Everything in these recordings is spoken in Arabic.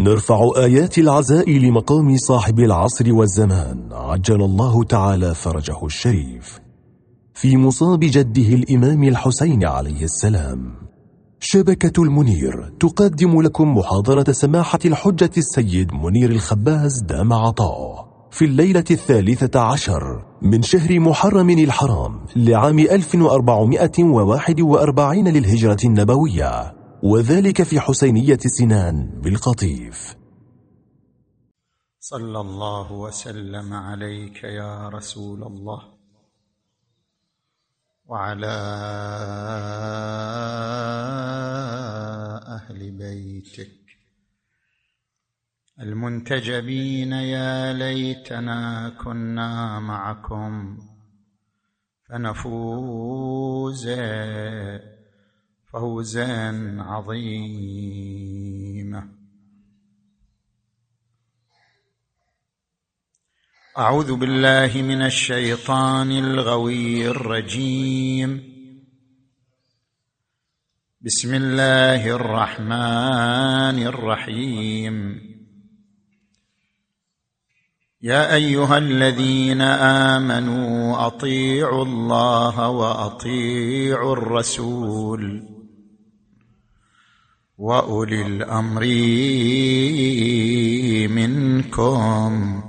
نرفع آيات العزاء لمقام صاحب العصر والزمان. عجل الله تعالى فرجه الشريف. في مصاب جده الإمام الحسين عليه السلام. شبكة المنير تقدم لكم محاضرة سماحة الحجة السيد منير الخباز دام عطاؤه في الليلة الثالثة عشر من شهر محرم الحرام لعام 1441 للهجرة النبوية. وذلك في حسينية سنان بالقطيف. صلى الله وسلم عليك يا رسول الله. وعلى أهل بيتك. المنتجبين يا ليتنا كنا معكم. فنفوز فوزا عظيما أعوذ بالله من الشيطان الغوي الرجيم. بسم الله الرحمن الرحيم. يا أيها الذين آمنوا أطيعوا الله وأطيعوا الرسول. واولي الامر منكم.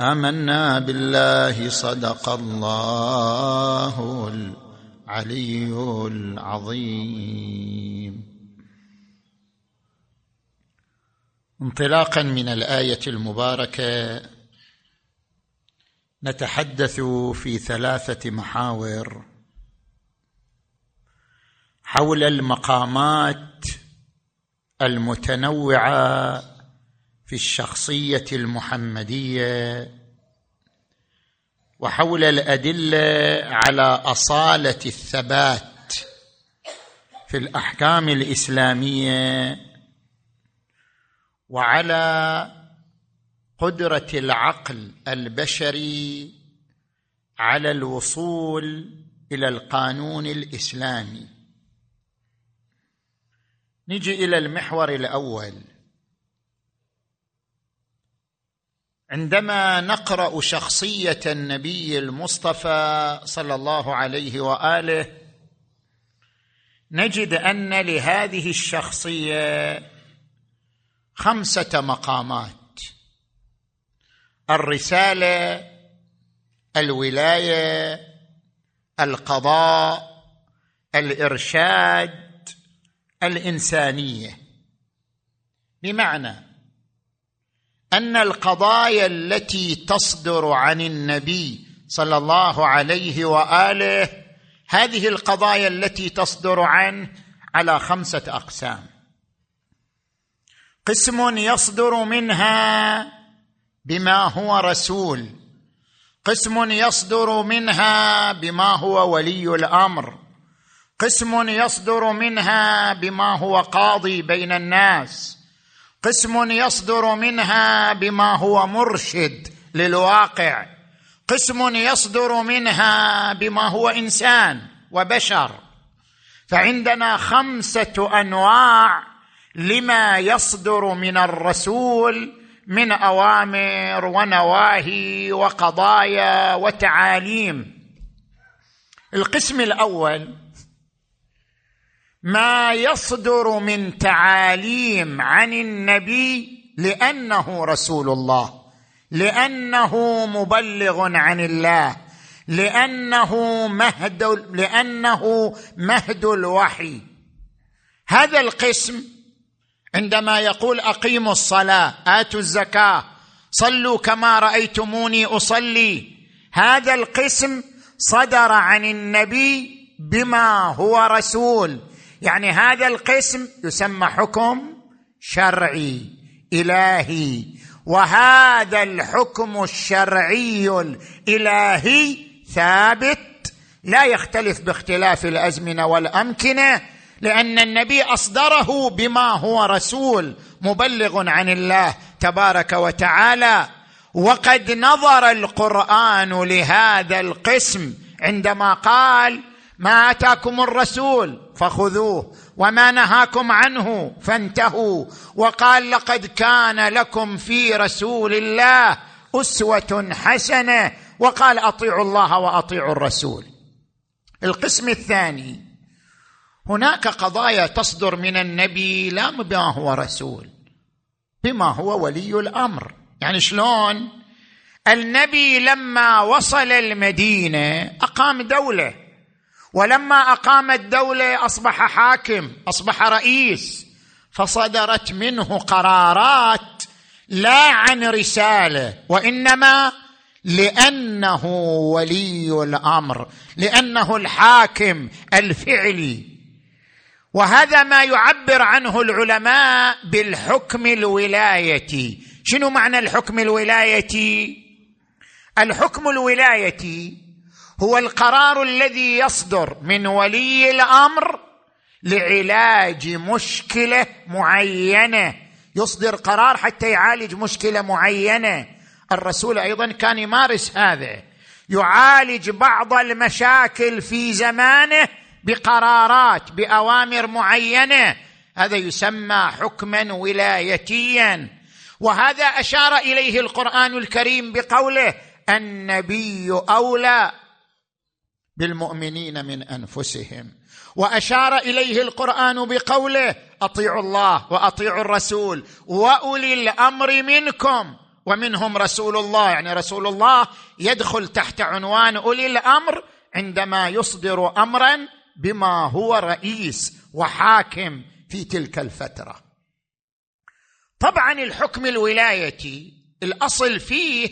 آمنا بالله صدق الله العلي العظيم. انطلاقا من الآية المباركة نتحدث في ثلاثة محاور. حول المقامات المتنوعة في الشخصية المحمدية. وحول الأدلة على أصالة الثبات في الأحكام الإسلامية. وعلى قدرة العقل البشري على الوصول إلى القانون الإسلامي. نجي إلى المحور الأول. عندما نقرأ شخصية النبي المصطفى صلى الله عليه وآله نجد أن لهذه الشخصية خمسة مقامات الرسالة الولاية القضاء الإرشاد الإنسانية. بمعنى أن القضايا التي تصدر عن النبي صلى الله عليه وآله هذه القضايا التي تصدر عنه على خمسة أقسام. قسم يصدر منها بما هو رسول قسم يصدر منها بما هو ولي الأمر. قسم يصدر منها بما هو قاضي بين الناس. قسم يصدر منها بما هو مرشد للواقع. قسم يصدر منها بما هو إنسان وبشر. فعندنا خمسة أنواع لما يصدر من الرسول من أوامر ونواهي وقضايا وتعاليم. القسم الأول ما يصدر من تعاليم عن النبي لأنه رسول الله لأنه مبلغ عن الله لأنه مهد لأنه مهد الوحي. هذا القسم عندما يقول أقيموا الصلاة آتوا الزكاة صلوا كما رأيتموني أصلي. هذا القسم صدر عن النبي بما هو رسول. يعني هذا القسم يسمى حكم شرعي إلهي. وهذا الحكم الشرعي الإلهي ثابت لا يختلف باختلاف الأزمنة والأمكنة لأن النبي أصدره بما هو رسول مبلغ عن الله تبارك وتعالى. وقد نظر القرآن لهذا القسم عندما قال ما آتاكم الرسول فخذوه. وما نهاكم عنه فانتهوا. وقال لقد كان لكم في رسول الله أسوة حسنة. وقال أطيعوا الله وأطيعوا الرسول. القسم الثاني هناك قضايا تصدر من النبي لا بما هو رسول بما هو ولي الأمر. يعني شلون؟ النبي لما وصل المدينة أقام دولة. ولما اقام الدولة أصبح حاكم أصبح رئيس فصدرت منه قرارات لا عن رسالة وإنما لأنه ولي الأمر لأنه الحاكم الفعلي. وهذا ما يعبر عنه العلماء بالحكم الولايتي. شنو معنى الحكم الولايتي؟ الحكم الولايتي هو القرار الذي يصدر من ولي الأمر لعلاج مشكلة معينة. يصدر قرار حتى يعالج مشكلة معينة. الرسول أيضا كان يمارس هذا. يعالج بعض المشاكل في زمانه بقرارات بأوامر معينة. هذا يسمى حكما ولايتيا. وهذا أشار إليه القرآن الكريم بقوله النبي أولى بالمؤمنين من أنفسهم. وأشار إليه القرآن بقوله أطيعوا الله وأطيعوا الرسول وأولي الأمر منكم. ومنهم رسول الله يعني رسول الله يدخل تحت عنوان أولي الأمر عندما يصدر امرا بما هو رئيس وحاكم في تلك الفترة. طبعا الحكم الولايتي الأصل فيه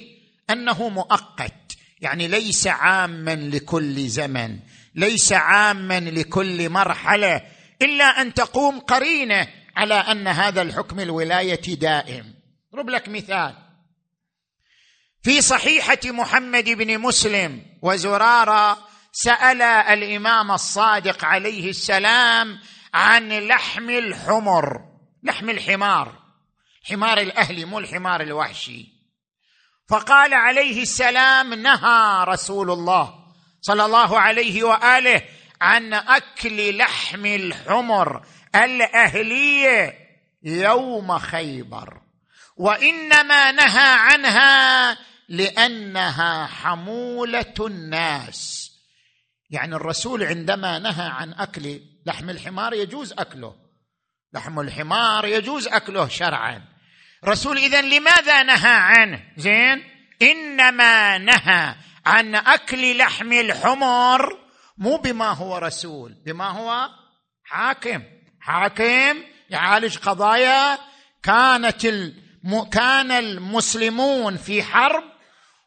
أنه مؤقت. يعني ليس عاما لكل زمن ليس عاما لكل مرحلة إلا أن تقوم قرينة على أن هذا الحكم الولاية دائم. اضرب لك مثال. في صحيحة محمد بن مسلم وزرارة سأل الإمام الصادق عليه السلام عن لحم الحمر لحم الحمار حمار الاهلي مو الحمار الوحشي. فقال عليه السلام نهى رسول الله صلى الله عليه وآله عن أكل لحم الحمر الاهليه يوم خيبر وإنما نهى عنها لأنها حمولة الناس. يعني الرسول عندما نهى عن أكل لحم الحمار يجوز أكله لحم الحمار يجوز أكله شرعا. رسول اذا لماذا نهى عنه؟ زين؟ إنما نهى عن أكل لحم الحمر مو بما هو رسول بما هو حاكم. حاكم يعالج قضايا كانت الم... كان المسلمون في حرب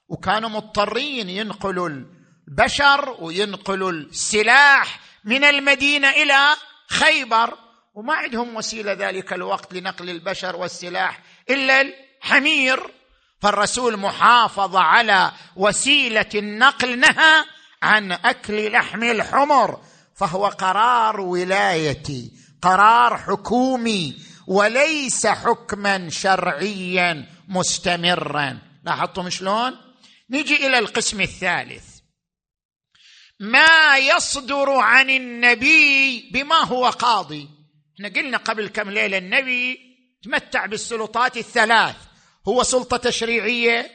وكانوا مضطرين ينقلوا البشر وينقلوا السلاح من المدينة إلى خيبر وما عندهم وسيلة ذلك الوقت لنقل البشر والسلاح إلا الحمير. فالرسول محافظ على وسيلة النقل نهى عن أكل لحم الحمر فهو قرار ولايتي قرار حكومي وليس حكما شرعيا مستمرا. لاحظتم شلون؟ نجي إلى القسم الثالث. ما يصدر عن النبي بما هو قاضي. إحنا قلنا قبل كم ليلة النبي تمتع بالسلطات الثلاث. هو سلطة تشريعية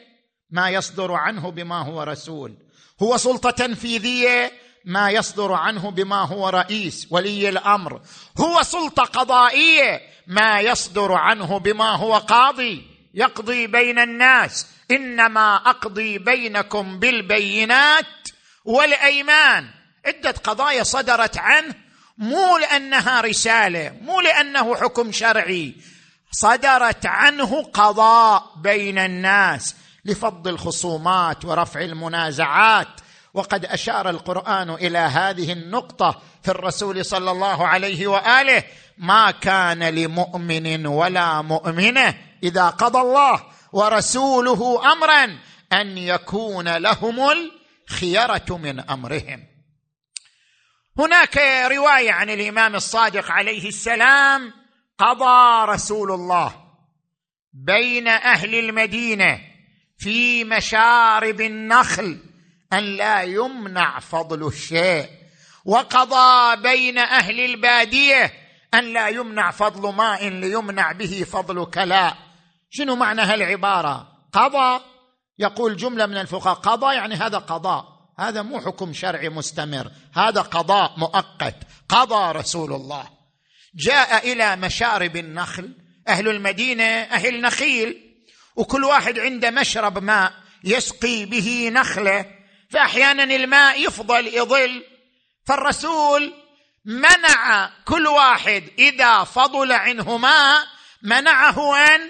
ما يصدر عنه بما هو رسول. هو سلطة تنفيذية ما يصدر عنه بما هو رئيس ولي الأمر. هو سلطة قضائية ما يصدر عنه بما هو قاضي. يقضي بين الناس. إنما أقضي بينكم بالبينات والأيمان. عدة قضايا صدرت عنه. مو لأنها رسالة مو لأنه حكم شرعي. صدرت عنه قضاء بين الناس لفض الخصومات ورفع المنازعات. وقد أشار القرآن إلى هذه النقطة في الرسول صلى الله عليه وآله ما كان لمؤمن ولا مؤمنة إذا قضى الله ورسوله امرا أن يكون لهم الخيرة من أمرهم. هناك رواية عن الإمام الصادق عليه السلام قضى رسول الله بين أهل المدينة في مشارب النخل أن لا يمنع فضل الشيء وقضى بين أهل البادية أن لا يمنع فضل ماء ليمنع به فضل كلاء. شنو معنى هالعبارة؟ قضى؟ يقول جملة من الفقهاء قضى يعني هذا قضاء. هذا مو حكم شرعي مستمر هذا قضاء مؤقت. قضى رسول الله. جاء إلى مشارب النخل أهل المدينة أهل نخيل وكل واحد عنده مشرب ماء يسقي به نخلة فاحيانا الماء يفضل يظل فالرسول منع كل واحد إذا فضل عنه ماء منعه أن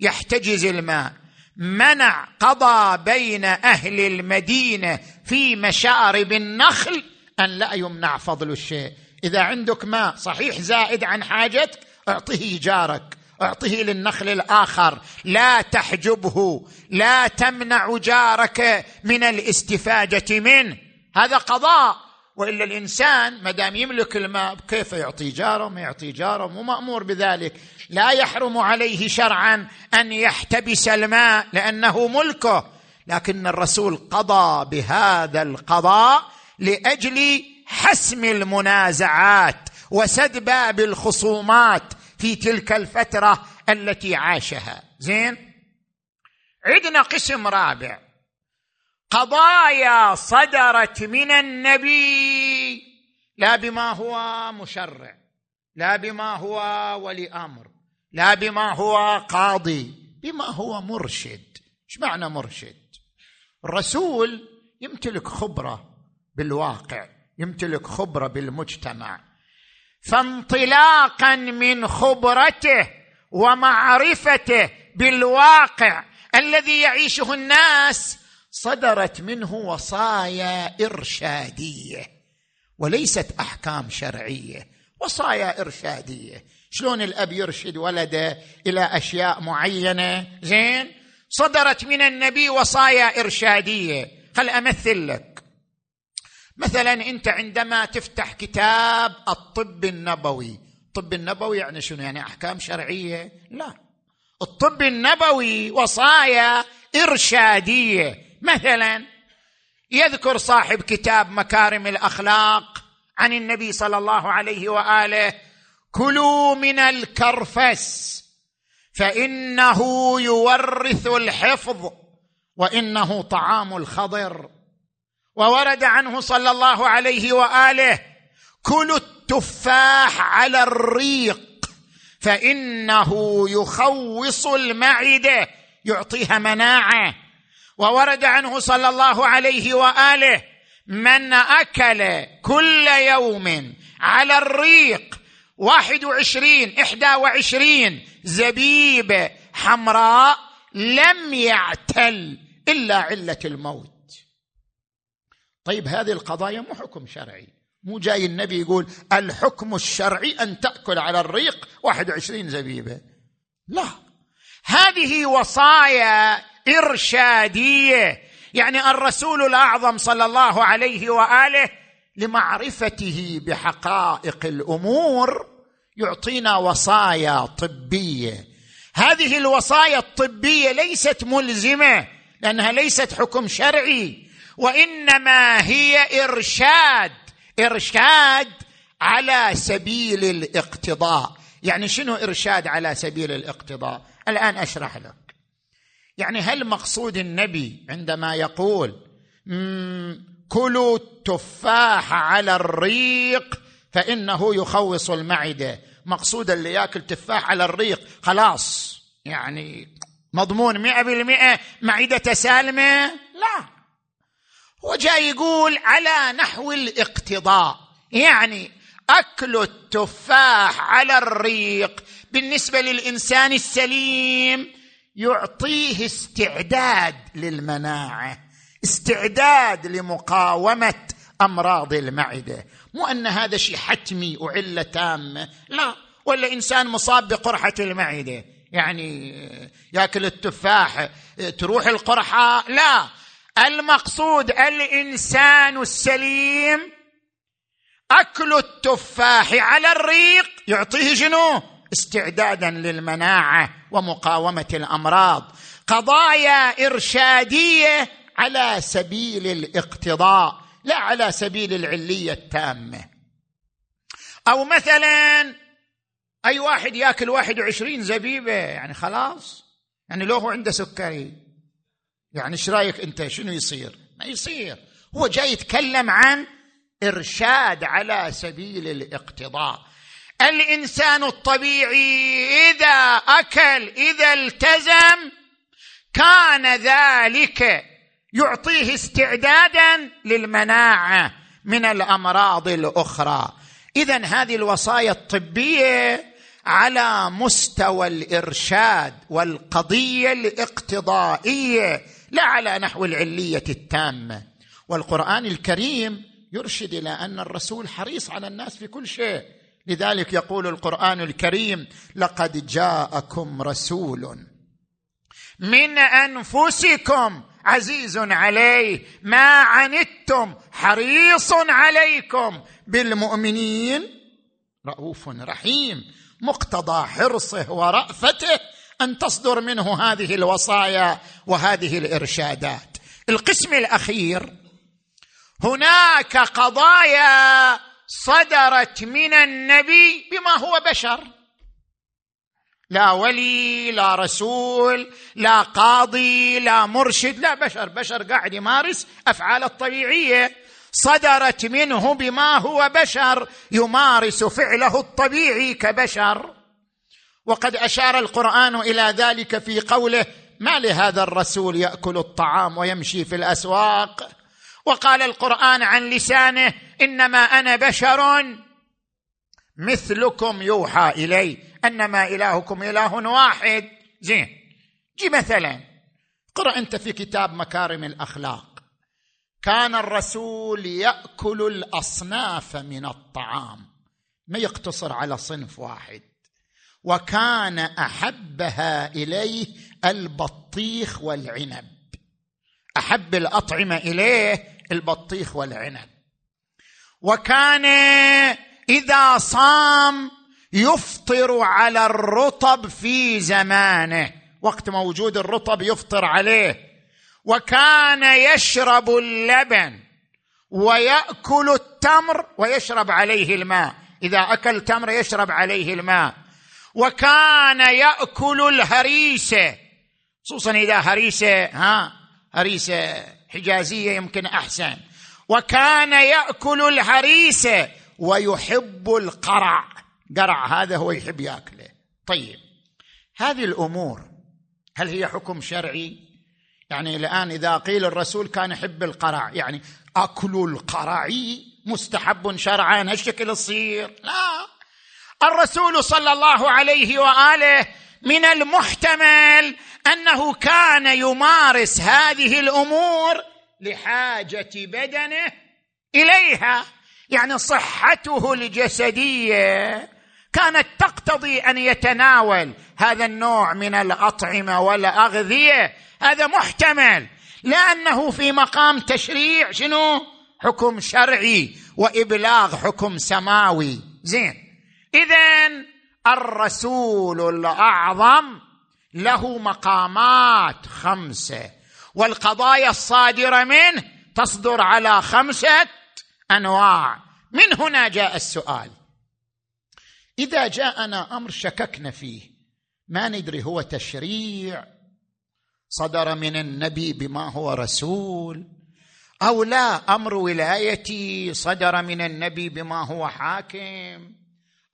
يحتجز الماء. منع قضى بين أهل المدينة في مشارب النخل أن لا يمنع فضل الشيء. إذا عندك ماء صحيح زائد عن حاجتك اعطه جارك اعطه للنخل الآخر. لا تحجبه لا تمنع جارك من الاستفادة منه. هذا قضاء. وإلا الإنسان ما دام يملك الماء كيف يعطي جاره؟ ما يعطي جاره مو مأمور بذلك. لا يحرم عليه شرعا أن يحتبس الماء لأنه ملكه. لكن الرسول قضى بهذا القضاء لأجل حسم المنازعات وسد باب الخصومات في تلك الفترة التي عاشها. زين؟ عندنا قسم رابع. قضايا صدرت من النبي لا بما هو مشرع لا بما هو ولي أمر لا بما هو قاضي بما هو مرشد. إيش معنى مرشد؟ الرسول يمتلك خبرة بالواقع. يمتلك خبرة بالمجتمع. فانطلاقا من خبرته ومعرفته بالواقع الذي يعيشه الناس صدرت منه وصايا إرشادية وليست أحكام شرعية وصايا إرشادية. شلون الأب يرشد ولده إلى أشياء معينة؟ زين صدرت من النبي وصايا إرشادية. خل أمثل لك. مثلا أنت عندما تفتح كتاب الطب النبوي الطب النبوي يعني شنو؟ يعني أحكام شرعية؟ لا. الطب النبوي وصايا إرشادية. مثلا يذكر صاحب كتاب مكارم الأخلاق عن النبي صلى الله عليه وآله كلوا من الكرفس فإنه يورث الحفظ وإنه طعام الخضر. وورد عنه صلى الله عليه وآله كلوا التفاح على الريق فإنه يخوص المعدة يعطيها مناعة. وورد عنه صلى الله عليه وآله من أكل كل يوم على الريق واحد وعشرين إحدى وعشرين زبيبه حمراء لم يعتل إلا علة الموت. طيب هذه القضايا مو حكم شرعي. مو جاي النبي يقول الحكم الشرعي أن تأكل على الريق 21 زبيبة. لا. هذه وصايا إرشادية. يعني الرسول الأعظم صلى الله عليه وآله لمعرفته بحقائق الأمور يعطينا وصايا طبية. هذه الوصايا الطبية ليست ملزمة لأنها ليست حكم شرعي. وإنما هي إرشاد إرشاد على سبيل الاقتضاء. يعني شنو إرشاد على سبيل الاقتضاء؟ الآن أشرح لك. يعني هل مقصود النبي عندما يقول كلوا التفاح على الريق فإنه يخوص المعدة. مقصود اللي ياكل تفاح على الريق خلاص يعني مضمون مئة بالمئة معدته سالمة؟ لا. هو جاي يقول على نحو الاقتضاء يعني أكل التفاح على الريق بالنسبة للإنسان السليم يعطيه استعداد للمناعة استعداد لمقاومة أمراض المعدة. مو أن هذا شيء حتمي وعلة تامة لا ولا إنسان مصاب بقرحة المعدة. يعني ياكل التفاح تروح القرحه لا المقصود الإنسان السليم أكل التفاح على الريق يعطيه شنو؟ استعدادا للمناعة ومقاومة الأمراض قضايا إرشادية على سبيل الاقتضاء لا على سبيل العلية التامة. أو مثلا أي واحد يأكل واحد وعشرين زبيبة يعني خلاص يعني لو هو عنده سكري. يعني إيش رأيك أنت؟ شنو يصير؟ ما يصير. هو جاي يتكلم عن إرشاد على سبيل الاقتضاء. الإنسان الطبيعي إذا أكل إذا التزم كان ذلك يعطيه استعدادا للمناعة من الأمراض الأخرى. اذا هذه الوصايا الطبية على مستوى الإرشاد والقضية الاقتضائية لا على نحو العلية التامة. والقرآن الكريم يرشد إلى أن الرسول حريص على الناس في كل شيء. لذلك يقول القرآن الكريم لقد جاءكم رسول من أنفسكم عزيز عليه ما عنتم حريص عليكم بالمؤمنين. رؤوف رحيم مقتضى حرصه ورأفته أن تصدر منه هذه الوصايا وهذه الإرشادات. القسم الأخير هناك قضايا صدرت من النبي بما هو بشر. لا ولي لا رسول لا قاضي لا مرشد لا بشر. بشر قاعد يمارس أفعال الطبيعية. صدرت منه بما هو بشر يمارس فعله الطبيعي كبشر. وقد أشار القرآن إلى ذلك في قوله ما لهذا الرسول يأكل الطعام ويمشي في الأسواق؟ وقال القرآن عن لسانه إنما أنا بشر مثلكم يوحى إلي أنما إلهكم إله واحد. زين. جي مثلا قرأ أنت في كتاب مكارم الأخلاق. كان الرسول يأكل الأصناف من الطعام. ما يقتصر على صنف واحد. وكان أحبها إليه البطيخ والعنب. أحب الأطعمة إليه البطيخ والعنب. وكان إذا صام يفطر على الرطب في زمانه. وقت موجود الرطب يفطر عليه. وكان يشرب اللبن ويأكل التمر ويشرب عليه الماء. إذا أكل تمر يشرب عليه الماء. وكان يأكل الهريسه خصوصا إذا هريسه ها هريسه حجازية يمكن أحسن. وكان يأكل الهريسه ويحب القرع. قرع هذا هو يحب يأكله. طيب هذه الأمور هل هي حكم شرعي؟ يعني الآن إذا قيل الرسول كان يحب القرع يعني أكل القرع مستحب شرعا؟ هالشكل يصير لا. الرسول صلى الله عليه وآله من المحتمل أنه كان يمارس هذه الأمور لحاجة بدنه إليها يعني صحته الجسدية كانت تقتضي أن يتناول هذا النوع من الأطعمة والأغذية. هذا محتمل لأنه في مقام تشريع شنو؟ حكم شرعي وإبلاغ حكم سماوي. زين. اذا الرسول الأعظم له مقامات خمسة والقضايا الصادرة منه تصدر على خمسة أنواع. من هنا جاء السؤال. إذا جاءنا أمر شككنا فيه ما ندري هو تشريع صدر من النبي بما هو رسول أو لا أمر ولايتي صدر من النبي بما هو حاكم.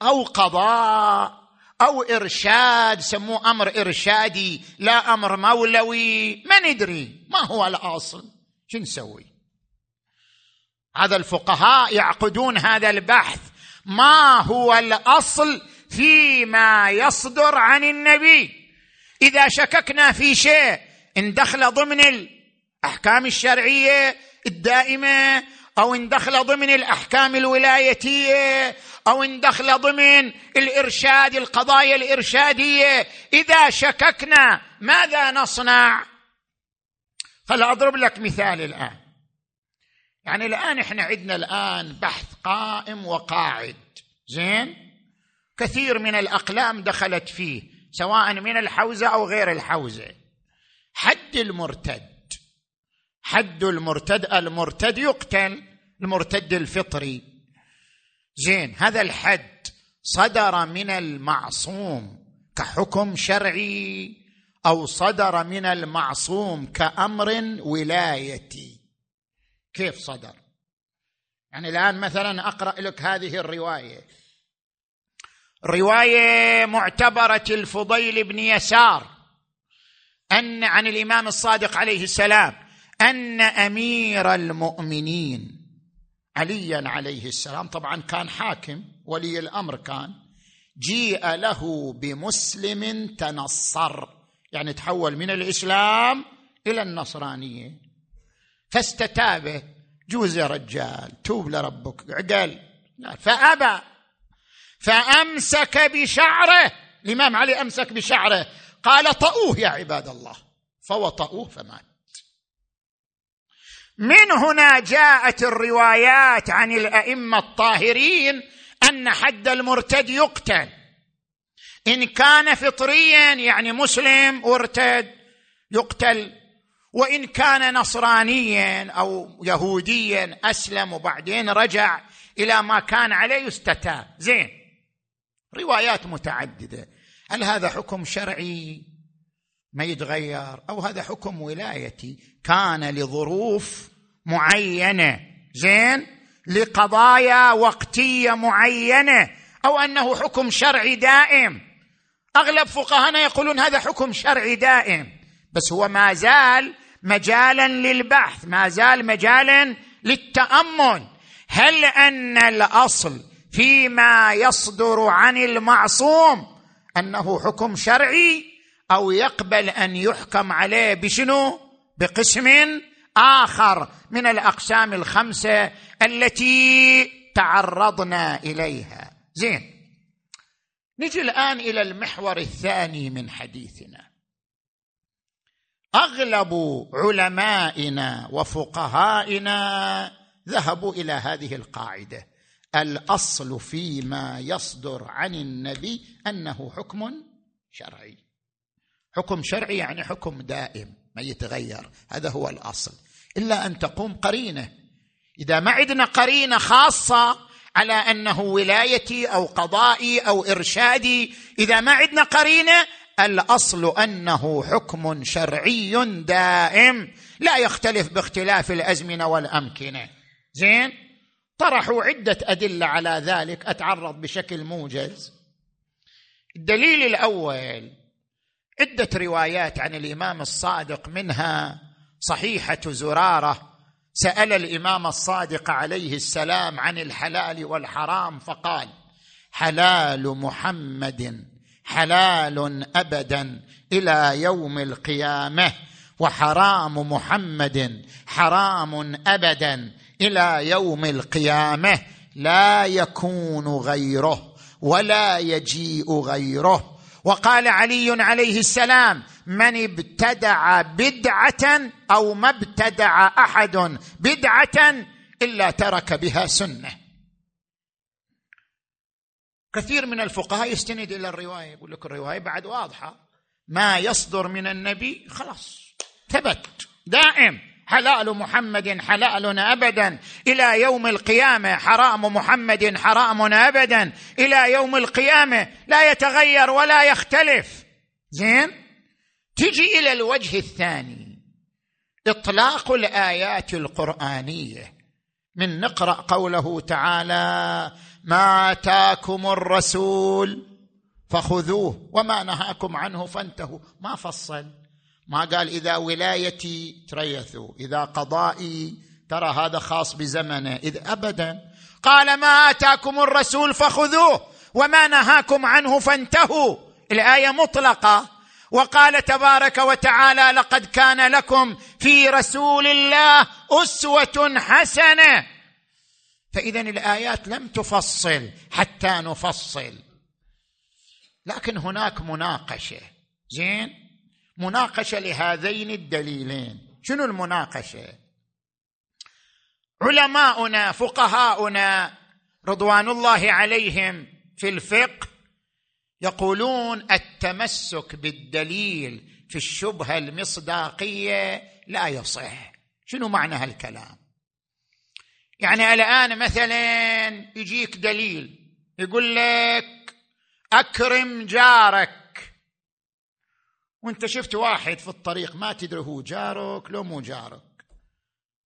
أو قضاء أو إرشاد سموه أمر إرشادي لا أمر مولوي. ما ندري ما هو الأصل؟ شو نسوي؟ هذا الفقهاء يعقدون هذا البحث. ما هو الأصل فيما يصدر عن النبي؟ إذا شككنا في شيء إن دخل ضمن الأحكام الشرعية الدائمة أو إن دخل ضمن الأحكام الولايتية أو إن دخل ضمن الإرشاد القضايا الإرشادية. إذا شككنا ماذا نصنع؟ فلاضرب لك مثال الآن. يعني الآن إحنا عندنا الآن بحث قائم وقاعد. زين؟ كثير من الأقلام دخلت فيه سواء من الحوزة أو غير الحوزة. حد المرتد. حد المرتد المرتد يقتل المرتد الفطري. زين هذا الحد صدر من المعصوم كحكم شرعي أو صدر من المعصوم كأمر ولايتي. كيف صدر؟ يعني الآن مثلا أقرأ لك هذه الرواية. رواية معتبرة الفضيل بن يسار أن عن الإمام الصادق عليه السلام أن أمير المؤمنين عليا عليه السلام. طبعا كان حاكم ولي الأمر كان. جيء له بمسلم تنصر. يعني تحول من الإسلام إلى النصرانية. فاستتابه جوز يا رجال توب لربك. عقل. فأبى. فأمسك بشعره. الإمام علي أمسك بشعره. قال طؤوه يا عباد الله. فوطؤوه فمات. من هنا جاءت الروايات عن الأئمة الطاهرين أن حد المرتد يقتل. إن كان فطريا يعني مسلم ارتد يقتل. وإن كان نصرانيا أو يهوديا أسلم وبعدين رجع إلى ما كان عليه يستتاب زين. روايات متعددة. هل هذا حكم شرعي؟ ما يتغير. أو هذا حكم ولايتي؟ كان لظروف معينة زين؟ لقضايا وقتية معينة أو أنه حكم شرعي دائم. أغلب فقهانا يقولون هذا حكم شرعي دائم بس هو ما زال مجالا للبحث ما زال مجالا للتأمل. هل أن الأصل فيما يصدر عن المعصوم أنه حكم شرعي أو يقبل أن يحكم عليه بشنو؟ بقسم آخر من الأقسام الخمسة التي تعرضنا إليها. زين. نجي الآن إلى المحور الثاني من حديثنا. أغلب علمائنا وفقهائنا ذهبوا إلى هذه القاعدة. الأصل فيما يصدر عن النبي أنه حكم شرعي. حكم شرعي يعني حكم دائم. ما يتغير. هذا هو الأصل. إلا أن تقوم قرينة. إذا ما عندنا قرينة خاصة على أنه ولايتي أو قضائي أو إرشادي إذا ما عندنا قرينة الأصل أنه حكم شرعي دائم. لا يختلف باختلاف الأزمنة والأمكنة. زين؟ طرحوا عدة أدلة على ذلك. أتعرض بشكل موجز. الدليل الأول عدة روايات عن الإمام الصادق منها صحيحة زرارة. سأل الإمام الصادق عليه السلام عن الحلال والحرام فقال حلال محمد حلال أبدا إلى يوم القيامة وحرام محمد حرام أبدا إلى يوم القيامة لا يكون غيره ولا يجيء غيره. وقال علي عليه السلام من ابتدع بدعة أو ما ابتدع أحد بدعة إلا ترك بها سنة. كثير من الفقهاء يستند إلى الرواية يقول لك الرواية بعد واضحة. ما يصدر من النبي خلاص ثبت دائم. حلال محمد حلال أبدا. إلى يوم القيامة حرام محمد حرام أبدا. إلى يوم القيامة لا يتغير ولا يختلف. زين؟ تجي إلى الوجه الثاني. إطلاق الآيات القرآنية. من نقرأ قوله تعالى ما آتاكم الرسول فخذوه وما نهاكم عنه فانتهوا. ما فصل. ما قال إذا ولايتي تريثوا إذا قضائي ترى هذا خاص بزمنه. إذ أبدا قال ما آتاكم الرسول فخذوه وما نهاكم عنه فانتهوا. الآية مطلقة. وقال تبارك وتعالى لقد كان لكم في رسول الله أسوة حسنة. فاذا الآيات لم تفصل حتى نفصل. لكن هناك مناقشة. زين؟ مناقشة لهذين الدليلين. شنو المناقشة؟ علماؤنا فقهاؤنا رضوان الله عليهم في الفقه يقولون التمسك بالدليل في الشبهة المصداقية لا يصح. شنو معنى هالكلام؟ يعني الآن مثلا يجيك دليل يقول لك أكرم جارك وانت شفت واحد في الطريق ما تدري هو جارك لو مو جارك.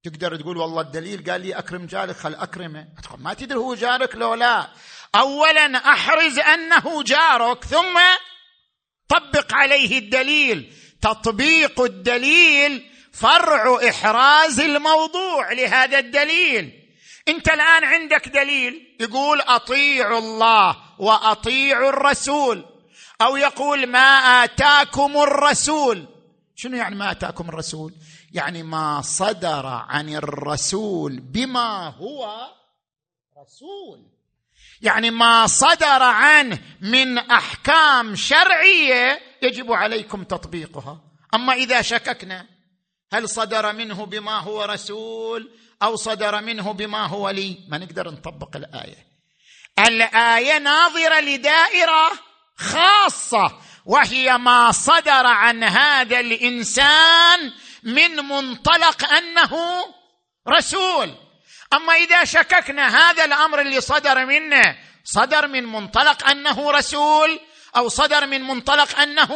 تقدر تقول والله الدليل قال لي أكرم جارك خل أكرمه. ما تدري هو جارك لو لا. اولا أحرز أنه جارك ثم طبق عليه الدليل. تطبيق الدليل فرع إحراز الموضوع لهذا الدليل. أنت الآن عندك دليل يقول أطيعوا الله وأطيعوا الرسول. أو يقول ما آتاكم الرسول. شنو يعني ما آتاكم الرسول؟ يعني ما صدر عن الرسول بما هو رسول. يعني ما صدر عنه من أحكام شرعية يجب عليكم تطبيقها. أما إذا شككنا هل صدر منه بما هو رسول أو صدر منه بما هو لي؟ ما نقدر نطبق الآية. الآية ناظرة لدائرة خاصة وهي ما صدر عن هذا الإنسان من منطلق أنه رسول. أما إذا شككنا هذا الأمر اللي صدر منه صدر من منطلق أنه رسول أو صدر من منطلق أنه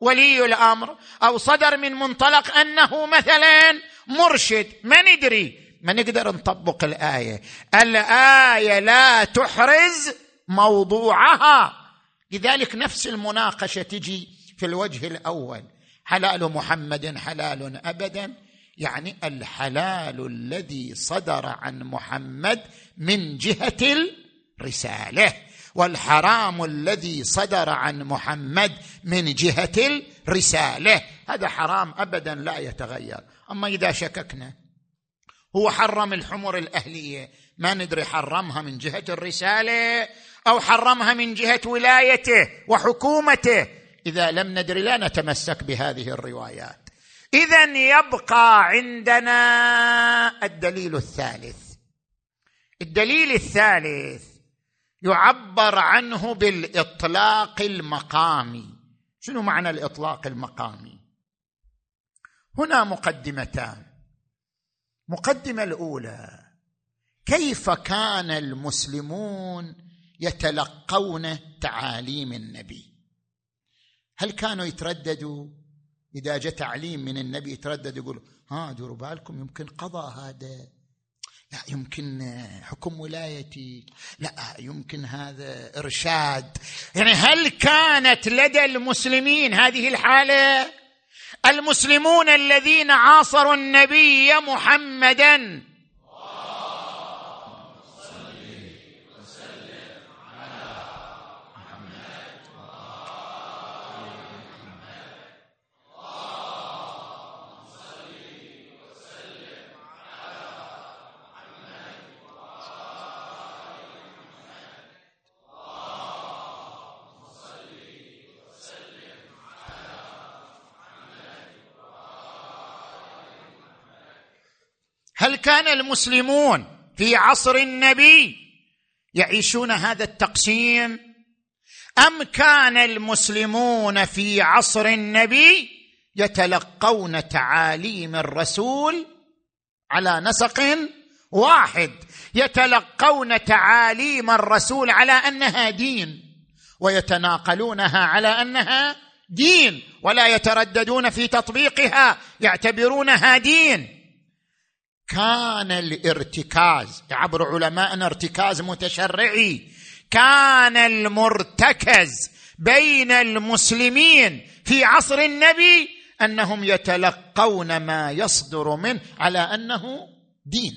ولي الأمر أو صدر من منطلق أنه مثلا مرشد. ما ندري ما نقدر نطبق الآية؟ الآية لا تحرز موضوعها. لذلك نفس المناقشة تجي في الوجه الأول. حلال محمد حلال أبدا يعني الحلال الذي صدر عن محمد من جهة الرسالة والحرام الذي صدر عن محمد من جهة الرسالة. هذا حرام أبدا لا يتغير. أما إذا شككنا هو حرم الحمر الأهلية ما ندري حرمها من جهة الرسالة أو حرمها من جهة ولايته وحكومته. إذا لم ندري لا نتمسك بهذه الروايات. اذا يبقى عندنا الدليل الثالث. الدليل الثالث يعبر عنه بالإطلاق المقامي. شنو معنى الإطلاق المقامي؟ هنا مقدمتان. مقدمة الأولى. كيف كان المسلمون يتلقون تعاليم النبي. هل كانوا يترددوا؟ إذا جاء تعليم من النبي يتردد يقول ها دوروا بالكم يمكن قضاء هذا. لا يمكن حكم ولايتي. لا يمكن هذا إرشاد. يعني هل كانت لدى المسلمين هذه الحالة؟ المسلمون الذين عاصروا النبي محمدا هل كان المسلمون في عصر النبي يعيشون هذا التقسيم؟ أم كان المسلمون في عصر النبي يتلقون تعاليم الرسول على نسق واحد يتلقون تعاليم الرسول على أنها دين ويتناقلونها على أنها دين ولا يترددون في تطبيقها يعتبرونها دين. كان الارتكاز يعبر علماءنا ارتكاز متشرعي. كان المرتكز بين المسلمين في عصر النبي أنهم يتلقون ما يصدر منه على أنه دين.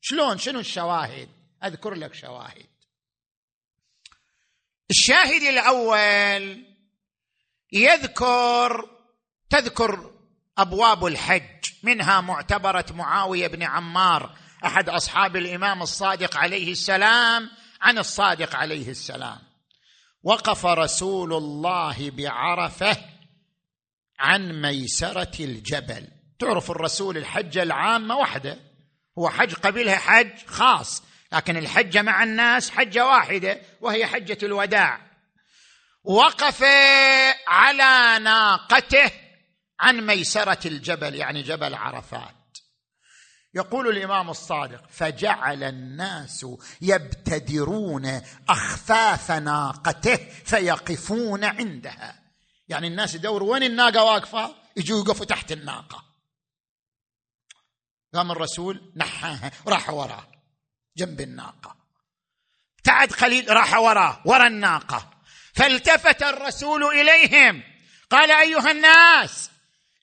شلون؟ شنو الشواهد؟ أذكر لك شواهد. الشاهد الأول يذكر تذكر أبواب الحج منها معتبرة معاوية بن عمار أحد أصحاب الإمام الصادق عليه السلام عن الصادق عليه السلام. وقف رسول الله بعرفة عن ميسرة الجبل. تعرف الرسول الحجه العامه وحده؟ هو حج قبلها حج خاص لكن الحجه مع الناس حجة واحدة وهي حجة الوداع. وقف على ناقته عن ميسرة الجبل يعني جبل عرفات. يقول الإمام الصادق فجعل الناس يبتدرون أخفاف ناقته فيقفون عندها. يعني الناس يدوروا وين الناقة واقفة؟ يجوا يقفوا تحت الناقة. قام الرسول نحاها راح وراه جنب الناقة. ابتعد قليل راح وراه ورا الناقة. فالتفت الرسول إليهم. قال أيها الناس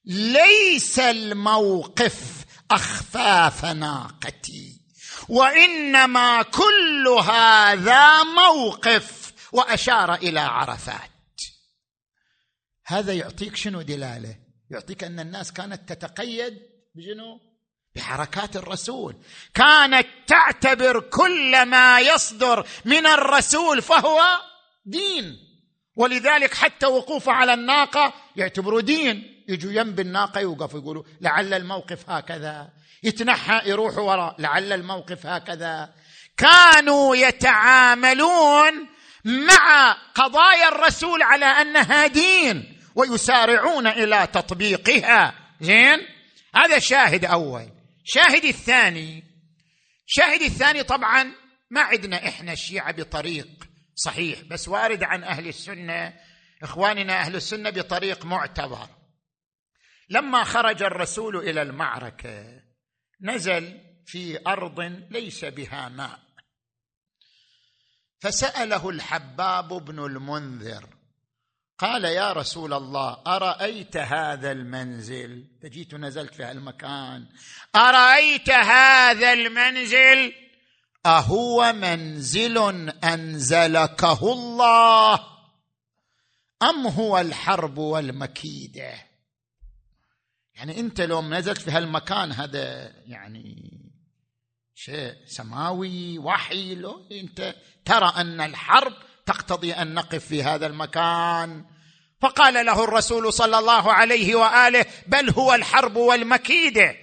ليس الموقف اخفاف ناقتي وإنما كل هذا موقف وأشار إلى عرفات. هذا يعطيك شنو دلالة؟ يعطيك أن الناس كانت تتقيد بشنو؟ بحركات الرسول. كانت تعتبر كل ما يصدر من الرسول فهو دين ولذلك حتى وقوفه على الناقة يعتبروا دين. يجوا ينب الناقة يوقفوا يقولوا لعل الموقف هكذا. يتنحى يروح وراء لعل الموقف هكذا. كانوا يتعاملون مع قضايا الرسول على أنها دين ويسارعون إلى تطبيقها. زين؟ هذا شاهد أول. شاهد الثاني. شاهد الثاني طبعا ما عندنا إحنا الشيعة بطريق صحيح بس وارد عن أهل السنة. إخواننا أهل السنة بطريق معتبر. لما خرج الرسول إلى المعركة نزل في أرض ليس بها ماء. فسأله الحباب بن المنذر قال يا رسول الله أرأيت هذا المنزل؟ فجيت نزلت في هالمكان. أرأيت هذا المنزل؟ أهو منزل أنزلكه الله. أم هو الحرب والمكيدة؟ يعني انت لو نزلت في هالمكان هذا يعني شيء سماوي وحي لو انت ترى أن الحرب تقتضي أن نقف في هذا المكان. فقال له الرسول صلى الله عليه وآله بل هو الحرب والمكيده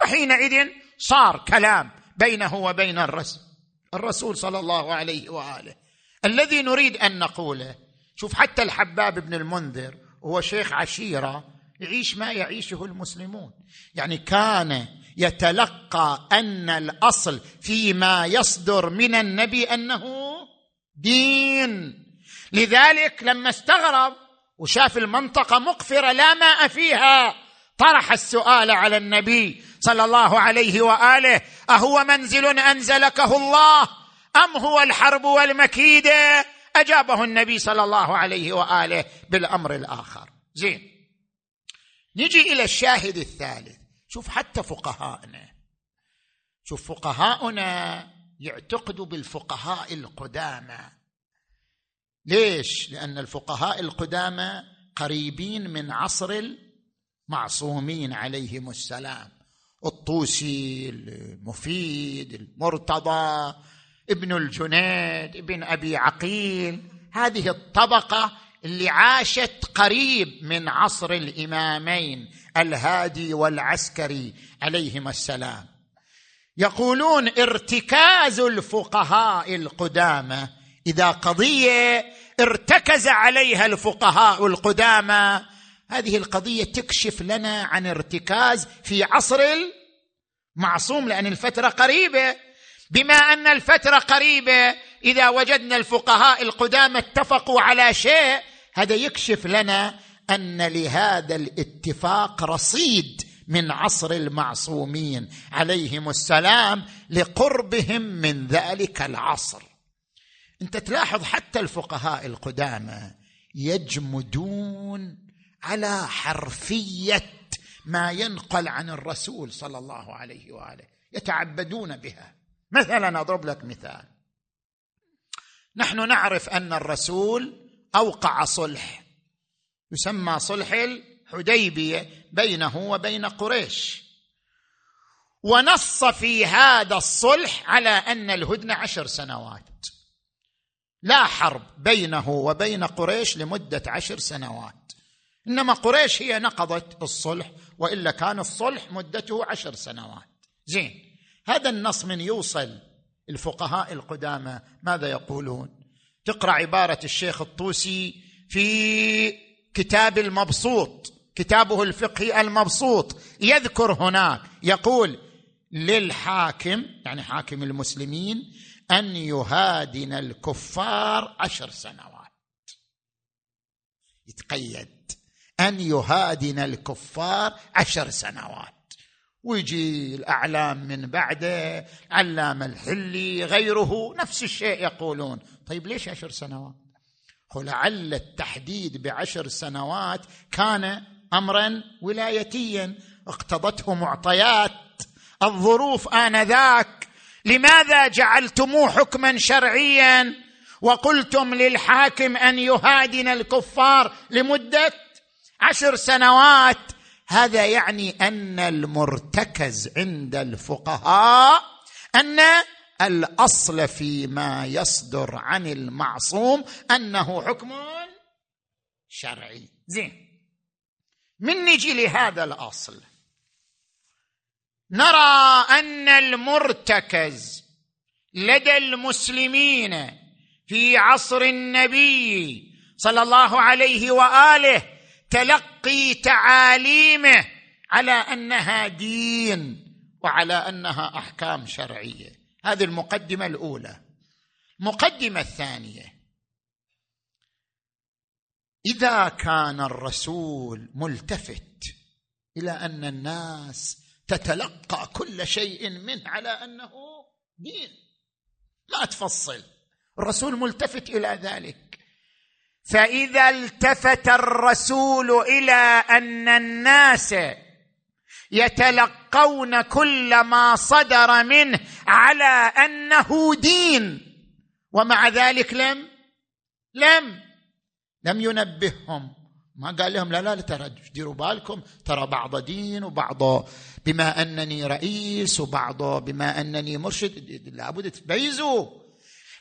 فحينئذ صار كلام بينه وبين الرسول الرسول صلى الله عليه وآله. الذي نريد أن نقوله شوف حتى الحباب بن المنذر هو شيخ عشيرة يعيش ما يعيشه المسلمون. يعني كان يتلقى أن الأصل فيما يصدر من النبي أنه دين. لذلك لما استغرب وشاف المنطقة مقفرة لا ماء فيها طرح السؤال على النبي صلى الله عليه وآله أهو منزل أنزلكه الله أم هو الحرب والمكيدة؟ أجابه النبي صلى الله عليه وآله بالأمر الآخر. زين. نجي إلى الشاهد الثالث. شوف حتى فقهاءنا شوف فقهاؤنا يعتقدوا بالفقهاء القدامى. ليش؟ لأن الفقهاء القدامى قريبين من عصر المعصومين عليهم السلام. الطوسي المفيد المرتضى ابن الجنيد ابن أبي عقيل. هذه الطبقة اللي عاشت قريب من عصر الإمامين الهادي والعسكري عليهما السلام. يقولون ارتكاز الفقهاء القدامى إذا قضية ارتكز عليها الفقهاء القدامى هذه القضية تكشف لنا عن ارتكاز في عصر المعصوم لأن الفترة قريبة. بما أن الفترة قريبة إذا وجدنا الفقهاء القدامى اتفقوا على شيء هذا يكشف لنا أن لهذا الاتفاق رصيد من عصر المعصومين. عليهم السلام لقربهم من ذلك العصر. أنت تلاحظ حتى الفقهاء القدامى يجمدون على حرفية ما ينقل عن الرسول صلى الله عليه وآله. يتعبدون بها. مثلا أضرب لك مثال. نحن نعرف أن الرسول أوقع صلح. يسمى صلح الحديبية بينه وبين قريش. ونص في هذا الصلح على أن الهدنه عشر سنوات. لا حرب بينه وبين قريش لمدة عشر سنوات. إنما قريش هي نقضت الصلح وإلا كان الصلح مدته عشر سنوات. زين هذا النص من يوصل الفقهاء القدامى ماذا يقولون؟ تقرأ عبارة الشيخ الطوسي في كتاب المبسوط كتابه الفقهي المبسوط يذكر هناك يقول للحاكم يعني حاكم المسلمين أن يهادن الكفار عشر سنوات. يتقيد أن يهادن الكفار عشر سنوات. ويجي الأعلام من بعده علام الحلي غيره نفس الشيء يقولون. طيب ليش عشر سنوات؟ لعل التحديد بعشر سنوات كان امرا ولايتيا. اقتضته معطيات. الظروف آنذاك. لماذا جعلتموه حكما شرعيا وقلتم للحاكم أن يهادن الكفار لمدة عشر سنوات؟ هذا يعني أن المرتكز عند الفقهاء أن الأصل فيما يصدر عن المعصوم أنه حكم شرعي. زين. من نجي لهذا الأصل؟ نرى أن المرتكز لدى المسلمين في عصر النبي صلى الله عليه وآله تلقي تعاليمه على أنها دين وعلى أنها أحكام شرعية. هذه المقدمة الأولى. المقدمه الثانية. إذا كان الرسول ملتفت إلى أن الناس تتلقى كل شيء منه على أنه دين. ما تفصل. الرسول ملتفت إلى ذلك. فإذا التفت الرسول إلى أن الناس يتلقون كل ما صدر منه على أنه دين. ومع ذلك لم لم لم ينبههم. ما قال لهم لا لا ترى ديروا بالكم ترى بعض دين وبعض بما أنني رئيس وبعض بما أنني مرشد. لابد تميزوا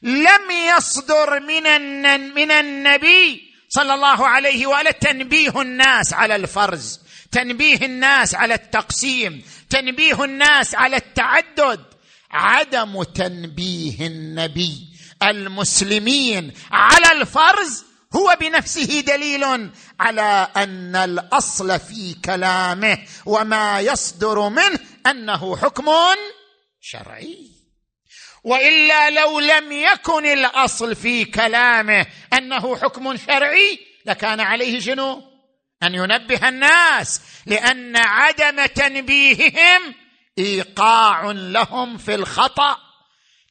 لم يصدر من من النبي صلى الله عليه وآله تنبيه الناس على الفرز تنبيه الناس على التقسيم تنبيه الناس على التعدد. عدم تنبيه النبي المسلمين على الفرز هو بنفسه دليل على أن الأصل في كلامه وما يصدر منه أنه حكم شرعي. وإلا لو لم يكن الأصل في كلامه أنه حكم شرعي لكان عليه شنو؟ أن ينبه الناس لأن عدم تنبيههم إيقاع لهم في الخطأ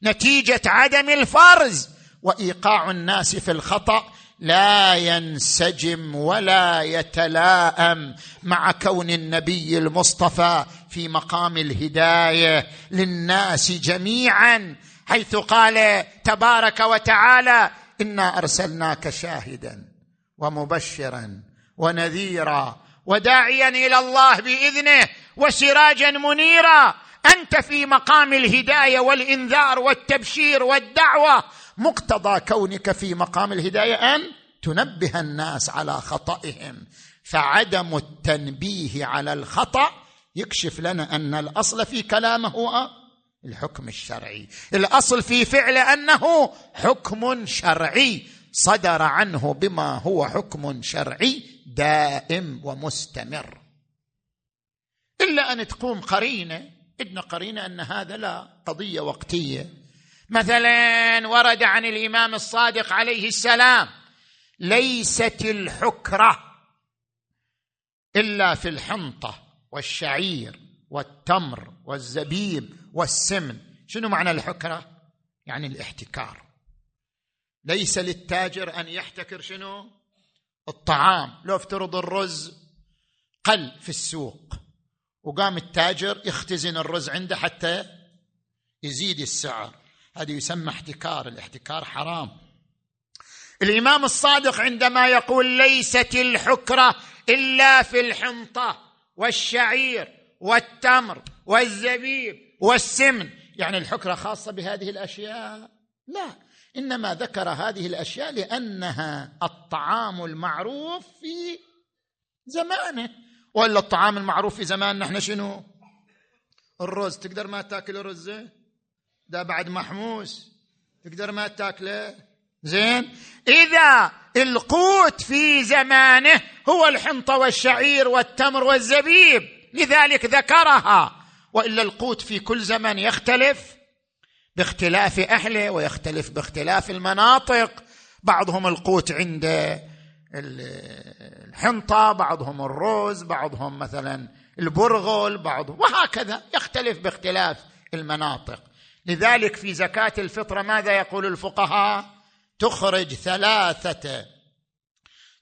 نتيجة عدم الفرز وإيقاع الناس في الخطأ لا ينسجم ولا يتلاءم مع كون النبي المصطفى في مقام الهداية للناس جميعا حيث قال تبارك وتعالى إنا أرسلناك شاهدا ومبشرا ونذيرا وداعيا إلى الله بإذنه وسراجا منيرا. أنت في مقام الهداية والإنذار والتبشير والدعوة. مقتضى كونك في مقام الهداية أن تنبه الناس على خطئهم. فعدم التنبيه على الخطأ يكشف لنا أن الأصل في كلامه هو الحكم الشرعي. الأصل في فعل أنه حكم شرعي. صدر عنه بما هو حكم شرعي. دائم ومستمر. إلا أن تقوم قرينة عندنا قرينة أن هذا لا قضية وقتية. مثلا ورد عن الإمام الصادق عليه السلام ليست الحكرة إلا في الحنطة والشعير والتمر والزبيب والسمن. شنو معنى الحكرة؟ يعني الاحتكار. ليس للتاجر أن يحتكر شنو؟ الطعام. لو افترض الرز قل في السوق وقام التاجر يختزن الرز عنده حتى يزيد السعر. هذا يسمى احتكار. الاحتكار حرام. الإمام الصادق عندما يقول ليست الحكرة إلا في الحنطة والشعير والتمر والزبيب والسمن. يعني الحكرة خاصة بهذه الأشياء؟ لا. إنما ذكر هذه الأشياء لأنها الطعام المعروف في زمانه. وإلا الطعام المعروف في زماننا إحنا شنو؟ الرز. تقدر ما تاكل الرز؟ ده بعد محموس. تقدر ما تاكله؟ زين. إذا القوت في زمانه هو الحنطة والشعير والتمر والزبيب. لذلك ذكرها. وإلا القوت في كل زمن يختلف. باختلاف أهله ويختلف باختلاف المناطق. بعضهم القوت عند الحنطة بعضهم الروز بعضهم مثلا البرغل بعضهم وهكذا يختلف باختلاف المناطق. لذلك في زكاة الفطرة ماذا يقول الفقهاء؟ تخرج ثلاثة.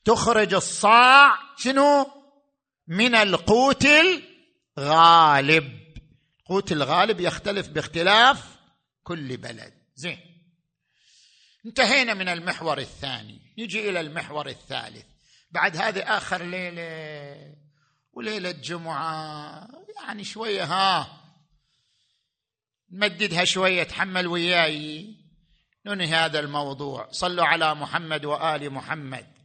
تخرج الصاع شنو؟ من القوت الغالب. القوت الغالب يختلف باختلاف كل بلد. زين. انتهينا من المحور الثاني. نجي إلى المحور الثالث. بعد هذه آخر ليلة وليلة جمعة يعني شوية ها نمددها شوية تحمل وياي. ننهي هذا الموضوع. صلوا على محمد وآل محمد.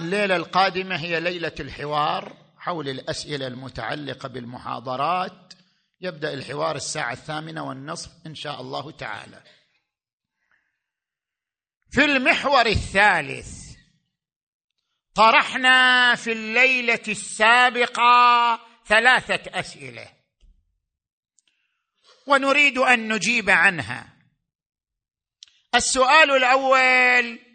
الليلة القادمة هي ليلة الحوار حول الأسئلة المتعلقة بالمحاضرات. يبدأ الحوار الساعة الثامنة والنصف إن شاء الله تعالى. في المحور الثالث طرحنا في الليلة السابقة ثلاثة أسئلة. ونريد أن نجيب عنها. السؤال الأول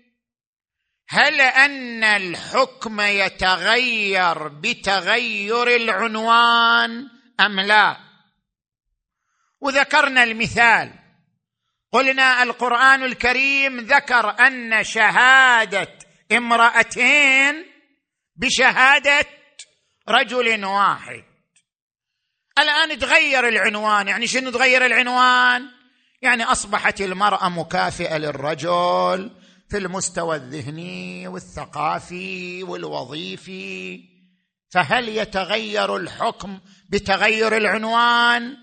هل أن الحكم يتغير بتغير العنوان أم لا؟ وذكرنا المثال. قلنا القرآن الكريم ذكر أن شهادة امرأتين بشهادة رجل واحد. الآن تغير العنوان يعني شنو تغير العنوان؟ يعني أصبحت المرأة مكافئة للرجل في المستوى الذهني والثقافي والوظيفي فهل يتغير الحكم بتغير العنوان؟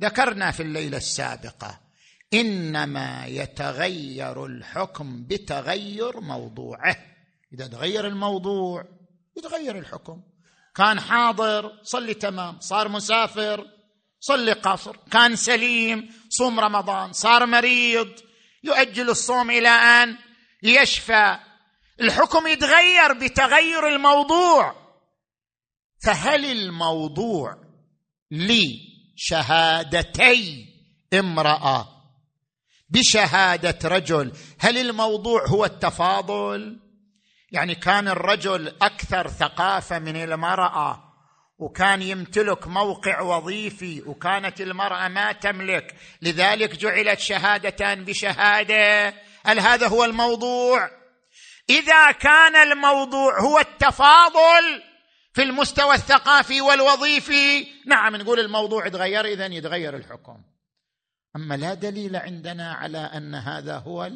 ذكرنا في الليلة السابقة إنما يتغير الحكم بتغير موضوعه. إذا تغير الموضوع يتغير الحكم. كان حاضر صلي تمام. صار مسافر صلي قصر. كان سليم صوم رمضان. صار مريض يؤجل الصوم إلى أن يشفى. الحكم يتغير بتغير الموضوع. فهل الموضوع لشهادتي امرأة؟ بشهادة رجل هل الموضوع هو التفاضل؟ يعني كان الرجل أكثر ثقافة من المرأة. وكان يمتلك موقع وظيفي وكانت المرأة ما تملك. لذلك جعلت شهادتان بشهادة. هل هذا هو الموضوع؟ إذا كان الموضوع هو التفاضل في المستوى الثقافي والوظيفي نعم نقول الموضوع تغير إذا يتغير الحكم. أما لا دليل عندنا على أن هذا هو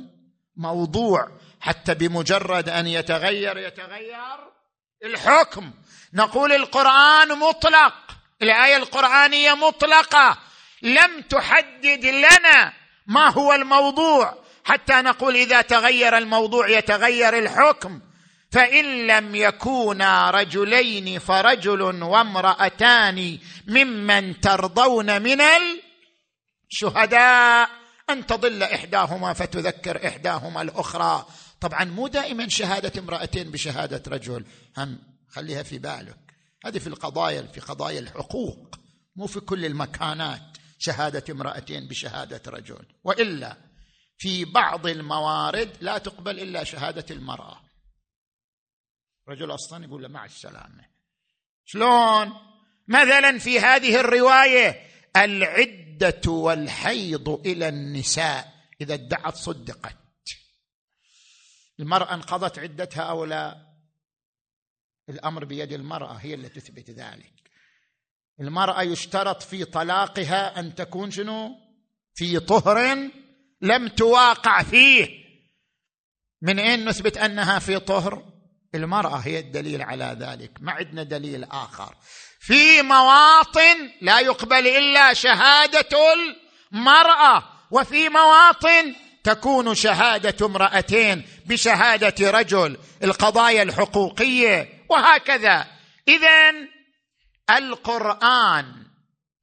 الموضوع حتى بمجرد أن يتغير يتغير. الحكم. نقول القرآن مطلق. الآية القرآنية مطلقة. لم تحدد لنا ما هو الموضوع. حتى نقول إذا تغير الموضوع يتغير الحكم. فإن لم يكونا رجلين فرجل وامرأتان ممن ترضون من الشهداء. أن تضل إحداهما فتذكر إحداهما الأخرى. طبعا مو دائما شهادة امرأتين بشهادة رجل. هم خليها في بالك. هذه في القضايا في قضايا الحقوق مو في كل المكانات شهادة امرأتين بشهادة رجل. وإلا في بعض الموارد لا تقبل إلا شهادة المرأة. رجل أصلا يقول له مع السلامة. شلون؟ مثلا في هذه الرواية العدة والحيض إلى النساء إذا ادعت صدقت. المرأة انقضت عدتها أو لا؟ الأمر بيد المرأة هي اللي تثبت ذلك. المرأة يشترط في طلاقها أن تكون شنو؟ في طهر لم تواقع فيه. من أين نثبت أنها في طهر؟ المرأة هي الدليل على ذلك. ما عندنا دليل آخر. في مواطن لا يقبل إلا شهادة المرأة وفي مواطن تكون شهادة امرأتين بشهادة رجل القضايا الحقوقية وهكذا. اذا القرآن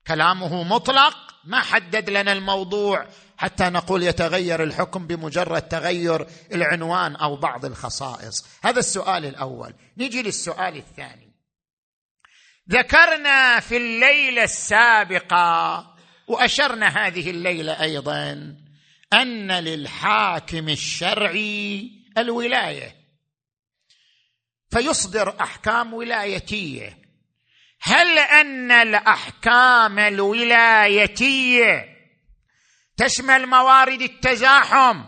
كلامه مطلق ما حدد لنا الموضوع حتى نقول يتغير الحكم بمجرد تغير العنوان أو بعض الخصائص. هذا السؤال الأول. نجي للسؤال الثاني. ذكرنا في الليلة السابقة وأشرنا هذه الليلة أيضا أن للحاكم الشرعي الولاية. فيصدر أحكام ولايتية. هل أن الأحكام الولايتية تشمل موارد التزاحم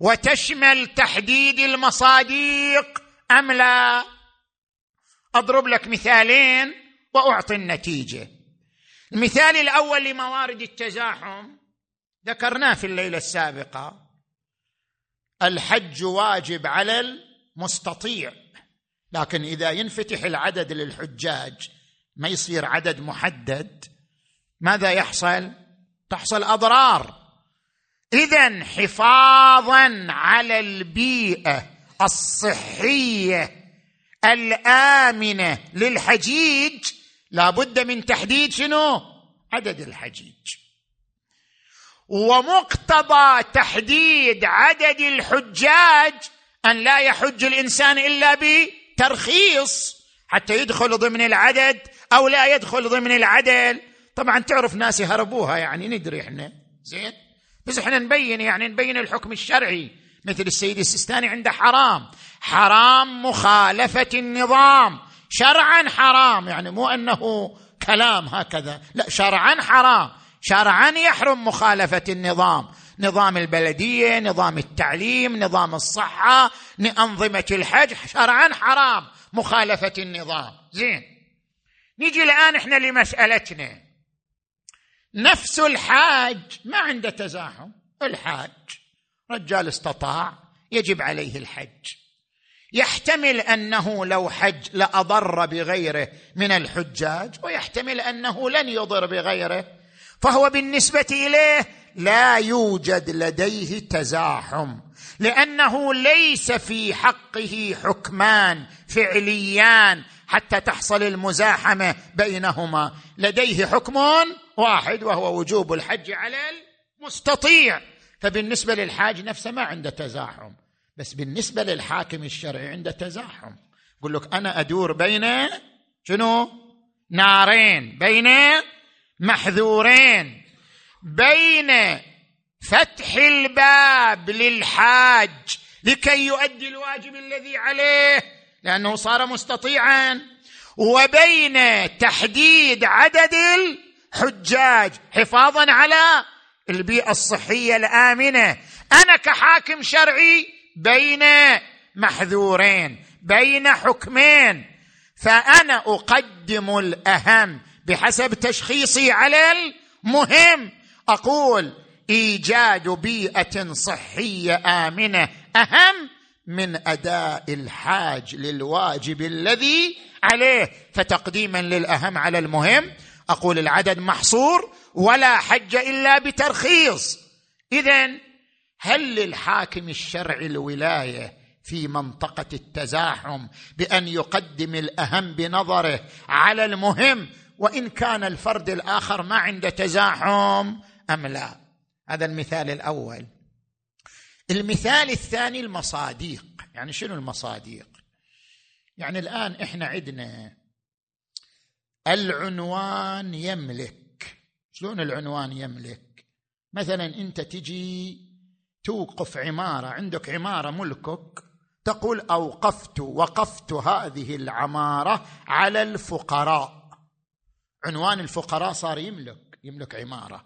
وتشمل تحديد المصاديق أم لا؟ أضرب لك مثالين وأعطي النتيجة. المثال الأول لموارد التزاحم ذكرناه في الليلة السابقة. الحج واجب على المستطيع لكن إذا ينفتح العدد للحجاج ما يصير عدد محدد ماذا يحصل؟ تحصل أضرار. اذا حفاظا على البيئة الصحية الآمنة للحجيج لابد من تحديد شنو؟ عدد الحجيج. ومقتضى تحديد عدد الحجاج أن لا يحج الإنسان إلا بترخيص حتى يدخل ضمن العدد أو لا يدخل ضمن العدل. طبعا تعرف ناس يهربوها يعني ندري إحنا. زين؟ بس إحنا نبين يعني نبين الحكم الشرعي. مثل السيد السيستاني عنده حرام. حرام مخالفة النظام. شرعا حرام. يعني مو أنه كلام هكذا. لا شرعا حرام. شرعا يحرم مخالفة النظام. نظام البلدية نظام التعليم نظام الصحة انظمه الحج شرعا حرام مخالفة النظام. زين. نيجي الآن إحنا لمسألتنا. نفس الحاج ما عنده تزاحم. الحاج رجال استطاع يجب عليه الحج. يحتمل أنه لو حج لأضر بغيره من الحجاج ويحتمل أنه لن يضر بغيره فهو بالنسبة إليه لا يوجد لديه تزاحم لأنه ليس في حقه حكمان فعليان حتى تحصل المزاحمة بينهما. لديه حكم واحد وهو وجوب الحج على المستطيع. فبالنسبة للحاج نفسه ما عنده تزاحم بس بالنسبة للحاكم الشرعي عنده تزاحم. يقول لك أنا أدور بين شنو؟ نارين بين محذورين بين فتح الباب للحاج لكي يؤدي الواجب الذي عليه لأنه صار مستطيعا وبين تحديد عدد الحجاج حفاظا على البيئة الصحية الآمنة. أنا كحاكم شرعي بين محذورين بين حكمين. فأنا أقدم الأهم بحسب تشخيصي على المهم. أقول إيجاد بيئة صحية آمنة أهم من أداء الحاج للواجب الذي عليه فتقديما للأهم على المهم. أقول العدد محصور ولا حج إلا بترخيص. اذا هل للحاكم الشرعي الولاية في منطقة التزاحم بأن يقدم الأهم بنظره على المهم وإن كان الفرد الآخر ما عنده تزاحم أم لا. هذا المثال الأول. المثال الثاني المصاديق. يعني شنو المصاديق؟ يعني الآن إحنا عندنا العنوان يملك. شلون العنوان يملك؟ مثلا أنت تجي توقف عمارة عندك عمارة ملكك تقول أوقفت وقفت هذه العمارة على الفقراء. عنوان الفقراء صار يملك يملك عمارة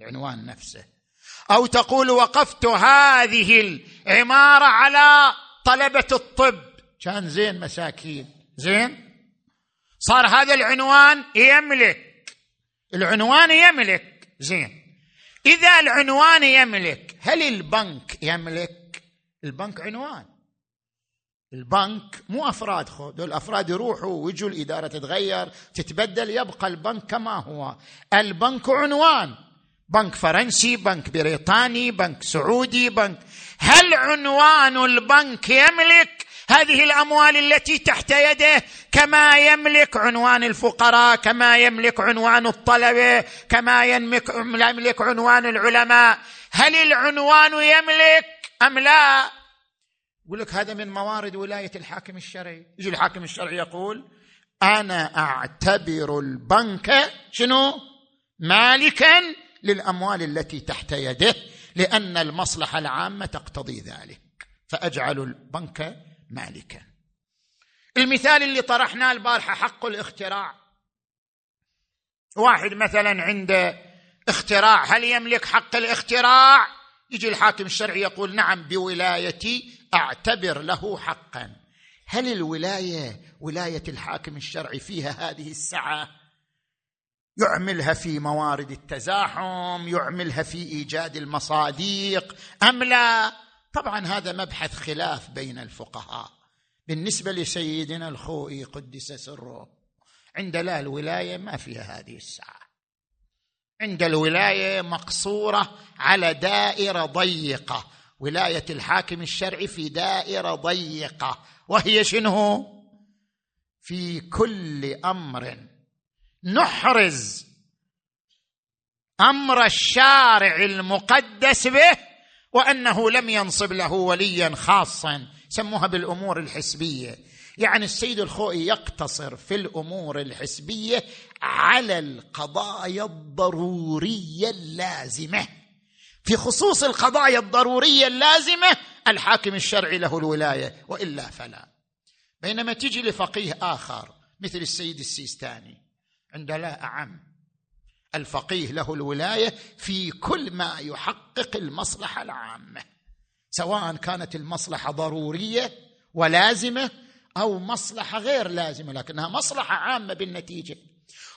العنوان نفسه. أو تقول وقفت هذه العمارة على طلبة الطب. كان زين مساكين. زين؟ صار هذا العنوان يملك. العنوان يملك. زين. إذا العنوان يملك هل البنك يملك؟ البنك عنوان. البنك مو أفراد دول الافراد يروحوا ويجوا الإدارة تتغير تتبدل يبقى البنك كما هو. البنك عنوان. بنك فرنسي بنك بريطاني بنك سعودي بنك. هل عنوان البنك يملك هذه الأموال التي تحت يده؟ كما يملك عنوان الفقراء كما يملك عنوان الطلبة كما يملك عنوان العلماء. هل العنوان يملك أم لا؟ يقول لك هذا من موارد ولاية الحاكم الشرعي. يجي الحاكم الشرعي يقول أنا أعتبر البنك شنو؟ مالكا للأموال التي تحت يده لأن المصلحة العامة تقتضي ذلك. فأجعل البنك مالكا. المثال اللي طرحناه البارحة حق الاختراع. واحد مثلا عنده اختراع هل يملك حق الاختراع؟ يجي الحاكم الشرعي يقول نعم بولايتي أعتبر له حقا. هل الولاية ولاية الحاكم الشرعي فيها هذه السعة؟ يعملها في موارد التزاحم يعملها في إيجاد المصاديق أم لا؟ طبعا هذا مبحث خلاف بين الفقهاء. بالنسبة لسيدنا الخوئي قدس سره عند لا الولاية ما فيها هذه السعة. عند الولاية مقصورة على دائرة ضيقة. ولاية الحاكم الشرعي في دائرة ضيقة. وهي شنو؟ في كل أمر نحرز أمر الشارع المقدس به وأنه لم ينصب له وليا خاصا. سموها بالأمور الحسبية. يعني السيد الخوئي يقتصر في الأمور الحسبية على القضايا الضرورية اللازمة. في خصوص القضايا الضرورية اللازمة الحاكم الشرعي له الولاية وإلا فلا. بينما تجي لفقيه آخر مثل السيد السيستاني عند لا أعم. الفقيه له الولاية في كل ما يحقق المصلحة العامة سواء كانت المصلحة ضرورية ولازمة أو مصلحة غير لازمة لكنها مصلحة عامة بالنتيجة.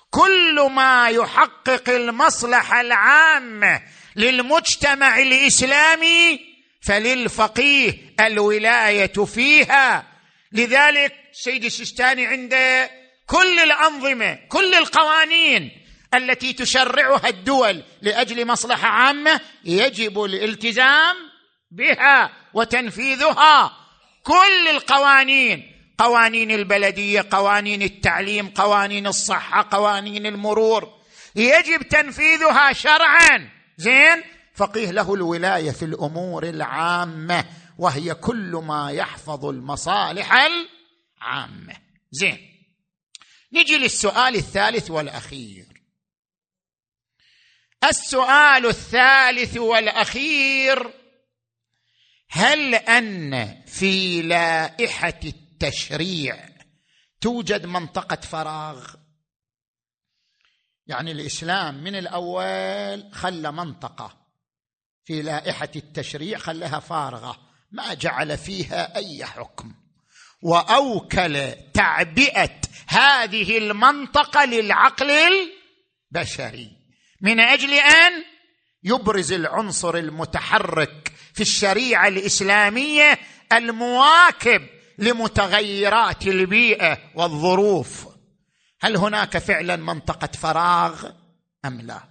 كل ما يحقق المصلحة العامة للمجتمع الإسلامي فللفقيه الولاية فيها. لذلك سيد السيستاني عنده كل الأنظمة كل القوانين التي تشرعها الدول لأجل مصلحة عامة يجب الالتزام بها وتنفيذها. كل القوانين قوانين البلدية قوانين التعليم قوانين الصحة قوانين المرور. يجب تنفيذها شرعا. زين؟ فقيه له الولاية في الأمور العامة وهي كل ما يحفظ المصالح العامة. زين؟ نجي للسؤال الثالث والأخير. السؤال الثالث والأخير هل أن في لائحة التشريع. توجد منطقة فراغ. يعني الإسلام من الأول خلى منطقة في لائحة التشريع خلاها فارغة. ما جعل فيها أي حكم. وأوكل تعبئة هذه المنطقة للعقل البشري. من أجل أن يبرز العنصر المتحرك في الشريعة الإسلامية المواكب لمتغيرات البيئة والظروف. هل هناك فعلا منطقة فراغ أم لا؟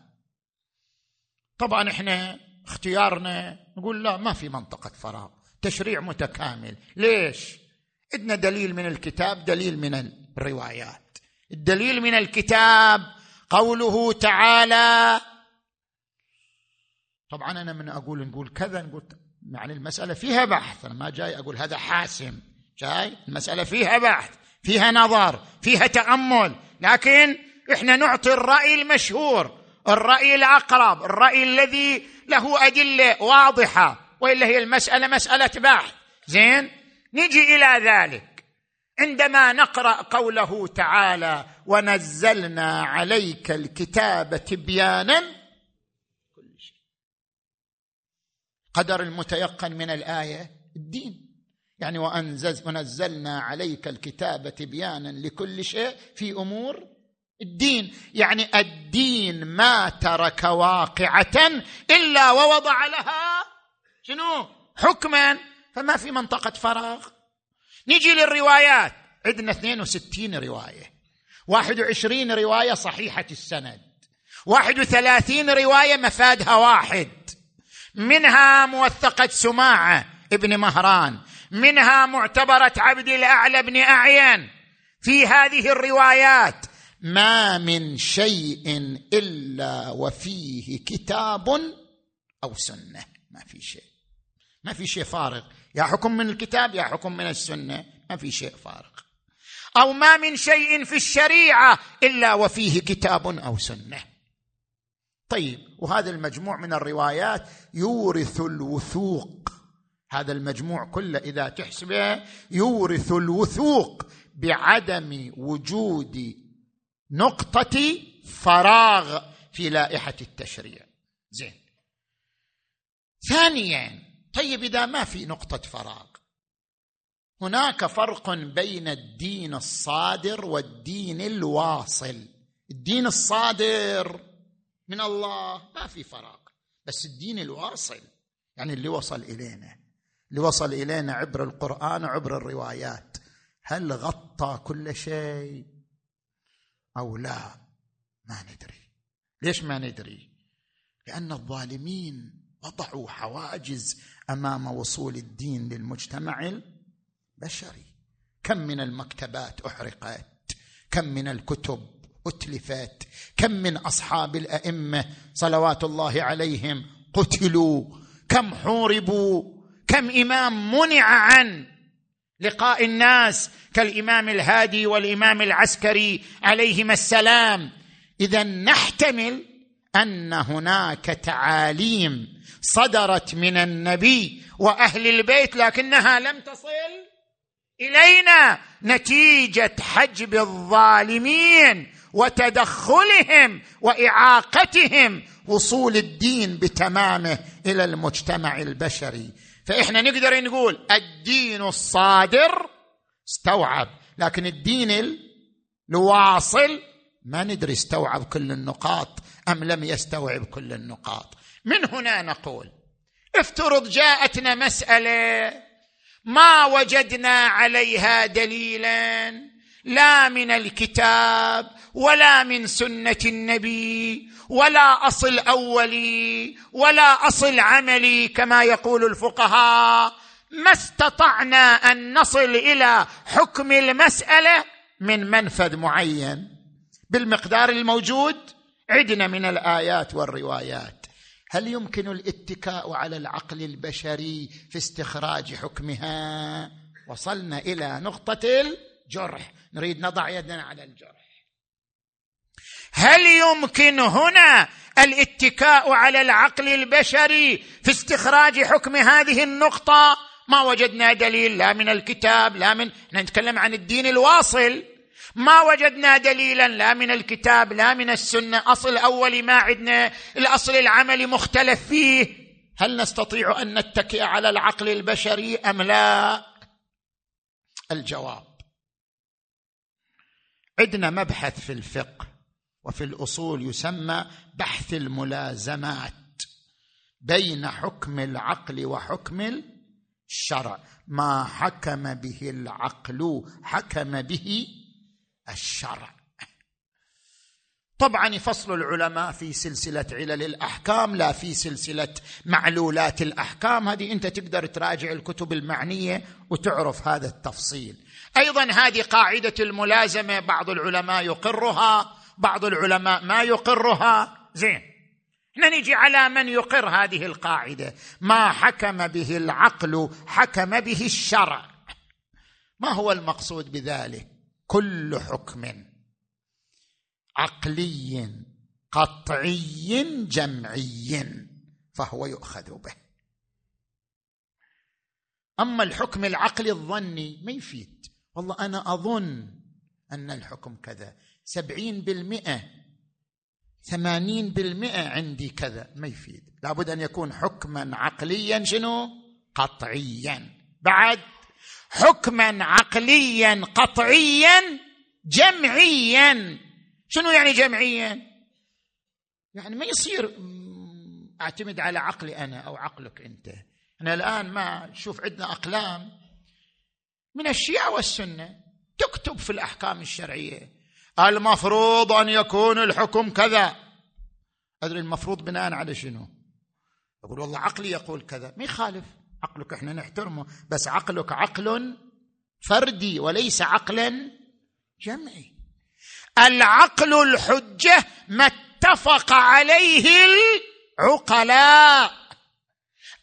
طبعا إحنا اختيارنا نقول لا ما في منطقة فراغ. تشريع متكامل. ليش؟ عندنا دليل من الكتاب دليل من الروايات. الدليل من الكتاب قوله تعالى طبعا أنا من أقول نقول كذا نقول يعني المسألة فيها بحث. أنا ما جاي أقول هذا حاسم. جاي المسألة فيها بحث فيها نظر فيها تأمل. لكن إحنا نعطي الرأي المشهور الرأي الأقرب الرأي الذي له أدلة واضحة وإلا هي المسألة مسألة بحث. زين؟ نجي إلى ذلك. عندما نقرأ قوله تعالى ونزلنا عليك الكتاب تبيانا قدر المتيقن من الآية الدين. يعني وأنزل ونزلنا عليك الكتاب تبيانا لكل شيء في أمور الدين. يعني الدين ما ترك واقعة إلا ووضع لها شنو؟ حكما. فما في منطقة فراغ. نجي للروايات. عندنا 62 رواية. 21 رواية صحيحة السند. 31 رواية مفادها واحد. منها موثقة سماعة ابن مهران. منها معتبرة عبد الأعلى بن اعين في هذه الروايات ما من شيء إلا وفيه كتاب أو سنة. ما في شيء. ما في شيء فارغ. يا حكم من الكتاب يا حكم من السنة. ما في شيء فارغ. أو ما من شيء في الشريعة إلا وفيه كتاب أو سنة. طيب وهذا المجموع من الروايات يورث الوثوق. هذا المجموع كله إذا تحسبه يورث الوثوق بعدم وجود نقطة فراغ في لائحة التشريع. زين. ثانيا طيب إذا ما في نقطة فراغ هناك فرق بين الدين الصادر والدين الواصل. الدين الصادر من الله ما في فراغ بس الدين الواصل يعني اللي وصل إلينا. اللي وصل إلينا عبر القرآن وعبر الروايات. هل غطى كل شيء أو لا؟ ما ندري. ليش ما ندري؟ لأن الظالمين وضعوا حواجز أمام وصول الدين للمجتمع البشري. كم من المكتبات أحرقت كم من الكتب أتلفت كم من أصحاب الأئمة صلوات الله عليهم قتلوا كم حوربوا كم إمام منع عن لقاء الناس كالإمام الهادي والإمام العسكري عليهما السلام. إذا نحتمل أن هناك تعاليم صدرت من النبي وأهل البيت لكنها لم تصل إلينا نتيجة حجب الظالمين وتدخلهم وإعاقتهم وصول الدين بتمامه إلى المجتمع البشري. فإحنا نقدر نقول الدين الصادر استوعب لكن الدين الواصل ما ندري استوعب كل النقاط أم لم يستوعب كل النقاط. من هنا نقول افترض جاءتنا مسألة ما وجدنا عليها دليلا. لا من الكتاب ولا من سنة النبي ولا أصل اولي ولا أصل عملي كما يقول الفقهاء. ما استطعنا أن نصل إلى حكم المسألة من منفذ معين. بالمقدار الموجود عدنا من الآيات والروايات. هل يمكن الاتكاء على العقل البشري في استخراج حكمها؟ وصلنا إلى نقطة الجرح. نريد نضع يدنا على الجرح. هل يمكن هنا الاتكاء على العقل البشري في استخراج حكم هذه النقطة؟ ما وجدنا دليل لا من الكتاب لا من نتكلم عن الدين الواصل. ما وجدنا دليلا لا من الكتاب لا من السنة. أصل اولي ما عندنا الأصل العملي مختلف فيه. هل نستطيع أن نتكئ على العقل البشري أم لا؟ الجواب. عندنا مبحث في الفقه وفي الأصول يسمى بحث الملازمات بين حكم العقل وحكم الشرع. ما حكم به العقل حكم به الشرع. طبعا يفصل العلماء في سلسلة علل الأحكام لا في سلسلة معلولات الأحكام. هذه أنت تقدر تراجع الكتب المعنية وتعرف هذا التفصيل. أيضا هذه قاعدة الملازمة بعض العلماء يقرها بعض العلماء ما يقرها. زين. إحنا نجي على من يقر هذه القاعدة. ما حكم به العقل حكم به الشرع. ما هو المقصود بذلك؟ كل حكم عقلي قطعي جمعي فهو يؤخذ به. أما الحكم العقلي الظني ما يفيد. والله أنا أظن أن الحكم كذا. سبعين بالمئة ثمانين بالمئة عندي كذا. ما يفيد. لابد أن يكون حكما عقليا شنو؟ قطعيا. بعد حكما عقليا قطعيا جمعيا. شنو يعني جمعيا؟ يعني ما يصير أعتمد على عقلي أنا أو عقلك أنت. إحنا الآن ما نشوف عندنا أقلام. من الشيعة والسنة تكتب في الأحكام الشرعية المفروض أن يكون الحكم كذا. أدري المفروض بناء على شنو؟ يقول والله عقلي يقول كذا. ما يخالف. عقلك إحنا نحترمه بس عقلك عقل فردي وليس عقلا جمعي. العقل الحجة ما اتفق عليه العقلاء.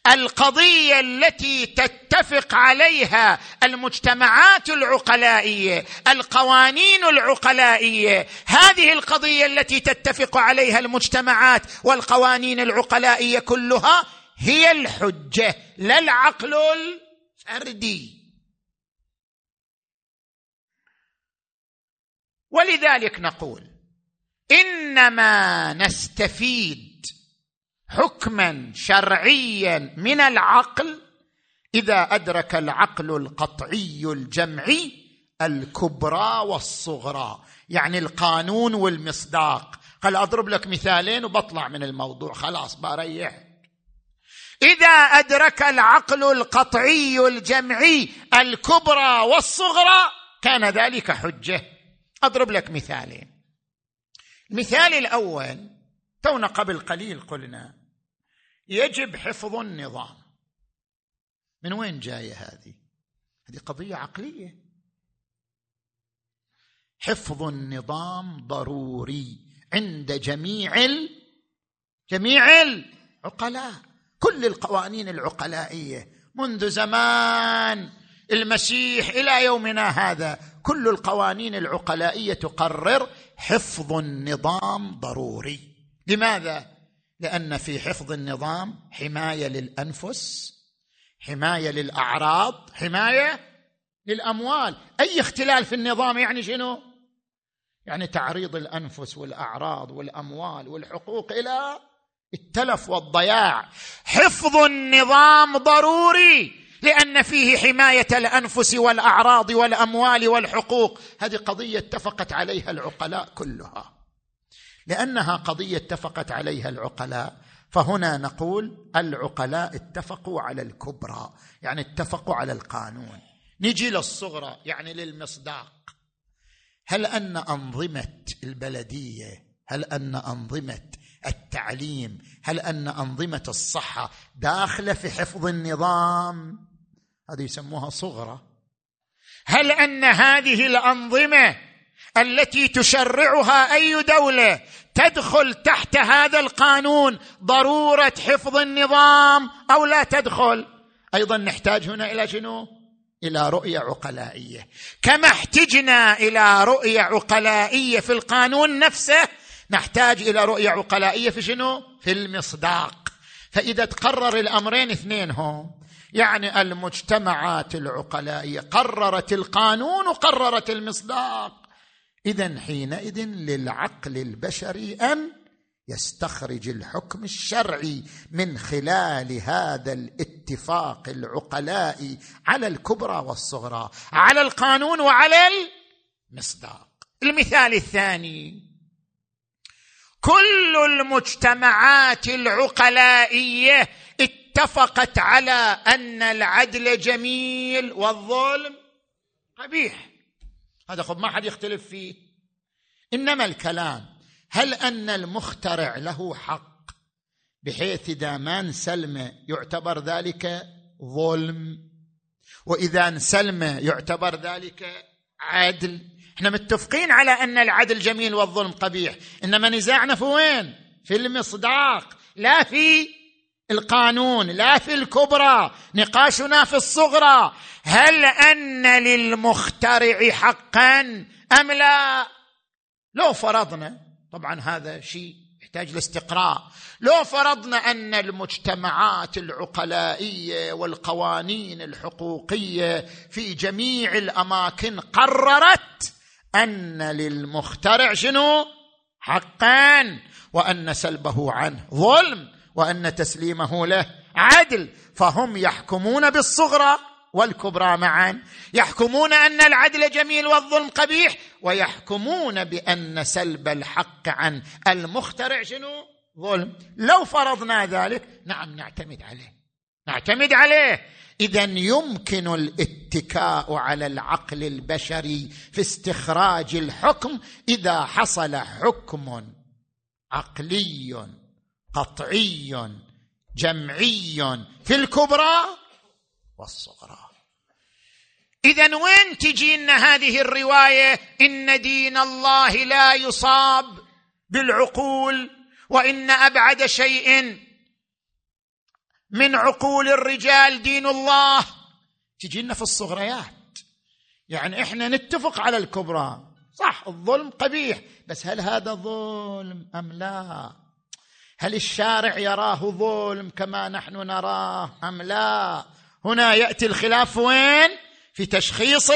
القضية التي تتفق عليها المجتمعات العقلائية القوانين العقلائية. هذه القضية التي تتفق عليها المجتمعات والقوانين العقلائية كلها هي الحجة لا العقل الفردي. ولذلك نقول إنما نستفيد حكما شرعيا من العقل إذا أدرك العقل القطعي الجمعي الكبرى والصغرى يعني القانون والمصداق. قال أضرب لك مثالين وبطلع من الموضوع خلاص بريح إذا أدرك العقل القطعي الجمعي الكبرى والصغرى كان ذلك حجة. أضرب لك مثالين. المثال الأول تونا قبل قليل قلنا يجب حفظ النظام. من وين جاية هذه؟ هذه قضية عقلية. حفظ النظام ضروري عند جميع ال... جميع العقلاء كل القوانين العقلائية منذ زمان المسيح إلى يومنا هذا كل القوانين العقلائية تقرر حفظ النظام ضروري. لماذا؟ لأن في حفظ النظام حماية للأنفس حماية للأعراض حماية للأموال. أي اختلال في النظام يعني شنو؟ يعني تعريض الأنفس والأعراض والأموال والحقوق إلى التلف والضياع. حفظ النظام ضروري لأن فيه حماية الأنفس والأعراض والأموال والحقوق. هذه قضية اتفقت عليها العقلاء كلها. لأنها قضية اتفقت عليها العقلاء. فهنا نقول العقلاء اتفقوا على الكبرى يعني اتفقوا على القانون. نجي للصغرى يعني للمصداق. هل أن أنظمة البلدية هل أن أنظمة التعليم هل أن أنظمة الصحة داخلة في حفظ النظام؟ هذه يسموها صغرى. هل أن هذه الأنظمة التي تشرعها أي دولة تدخل تحت هذا القانون ضرورة حفظ النظام أو لا تدخل؟ أيضا نحتاج هنا إلى شنو؟ إلى رؤية عقلائية. كما احتجنا إلى رؤية عقلائية في القانون نفسه نحتاج إلى رؤية عقلائية في شنو؟ في المصداق. فإذا تقرر الأمرين اثنين هم يعني المجتمعات العقلائية قررت القانون وقررت المصداق. اذا حينئذ للعقل البشري أن يستخرج الحكم الشرعي من خلال هذا الاتفاق العقلائي على الكبرى والصغرى على القانون وعلى المصداق. المثال الثاني كل المجتمعات العقلائية اتفقت على أن العدل جميل والظلم قبيح. هذا خب ما حد يختلف فيه. إنما الكلام هل أن المخترع له حق بحيث إذا ما انسلم يعتبر ذلك ظلم؟ وإذا انسلم يعتبر ذلك عدل؟ إحنا متفقين على أن العدل جميل والظلم قبيح إنما نزاعنا في وين؟ في المصداق لا في القانون لا في الكبرى نقاشنا في الصغرى. هل أن للمخترع حقا أم لا؟ لو فرضنا طبعا هذا شيء يحتاج لاستقراء. لو فرضنا أن المجتمعات العقلائية والقوانين الحقوقية في جميع الأماكن قررت أن للمخترع شنو؟ حقا وأن سلبه عنه ظلم. وأن تسليمه له عدل فهم يحكمون بالصغرى والكبرى معا. يحكمون أن العدل جميل والظلم قبيح. ويحكمون بأن سلب الحق عن المخترع شنو؟ ظلم. لو فرضنا ذلك نعم نعتمد عليه. نعتمد عليه. اذا يمكن الاتكاء على العقل البشري في استخراج الحكم إذا حصل حكم عقلي. قطعي جمعي في الكبرى والصغرى. اذا وين تجينا هذه الرواية؟ إن دين الله لا يصاب بالعقول وإن أبعد شيء من عقول الرجال دين الله. تجينا في الصغريات. يعني إحنا نتفق على الكبرى. صح الظلم قبيح بس هل هذا ظلم أم لا؟ هل الشارع يراه ظلم كما نحن نراه أم لا؟ هنا يأتي الخلاف وين؟ في تشخيص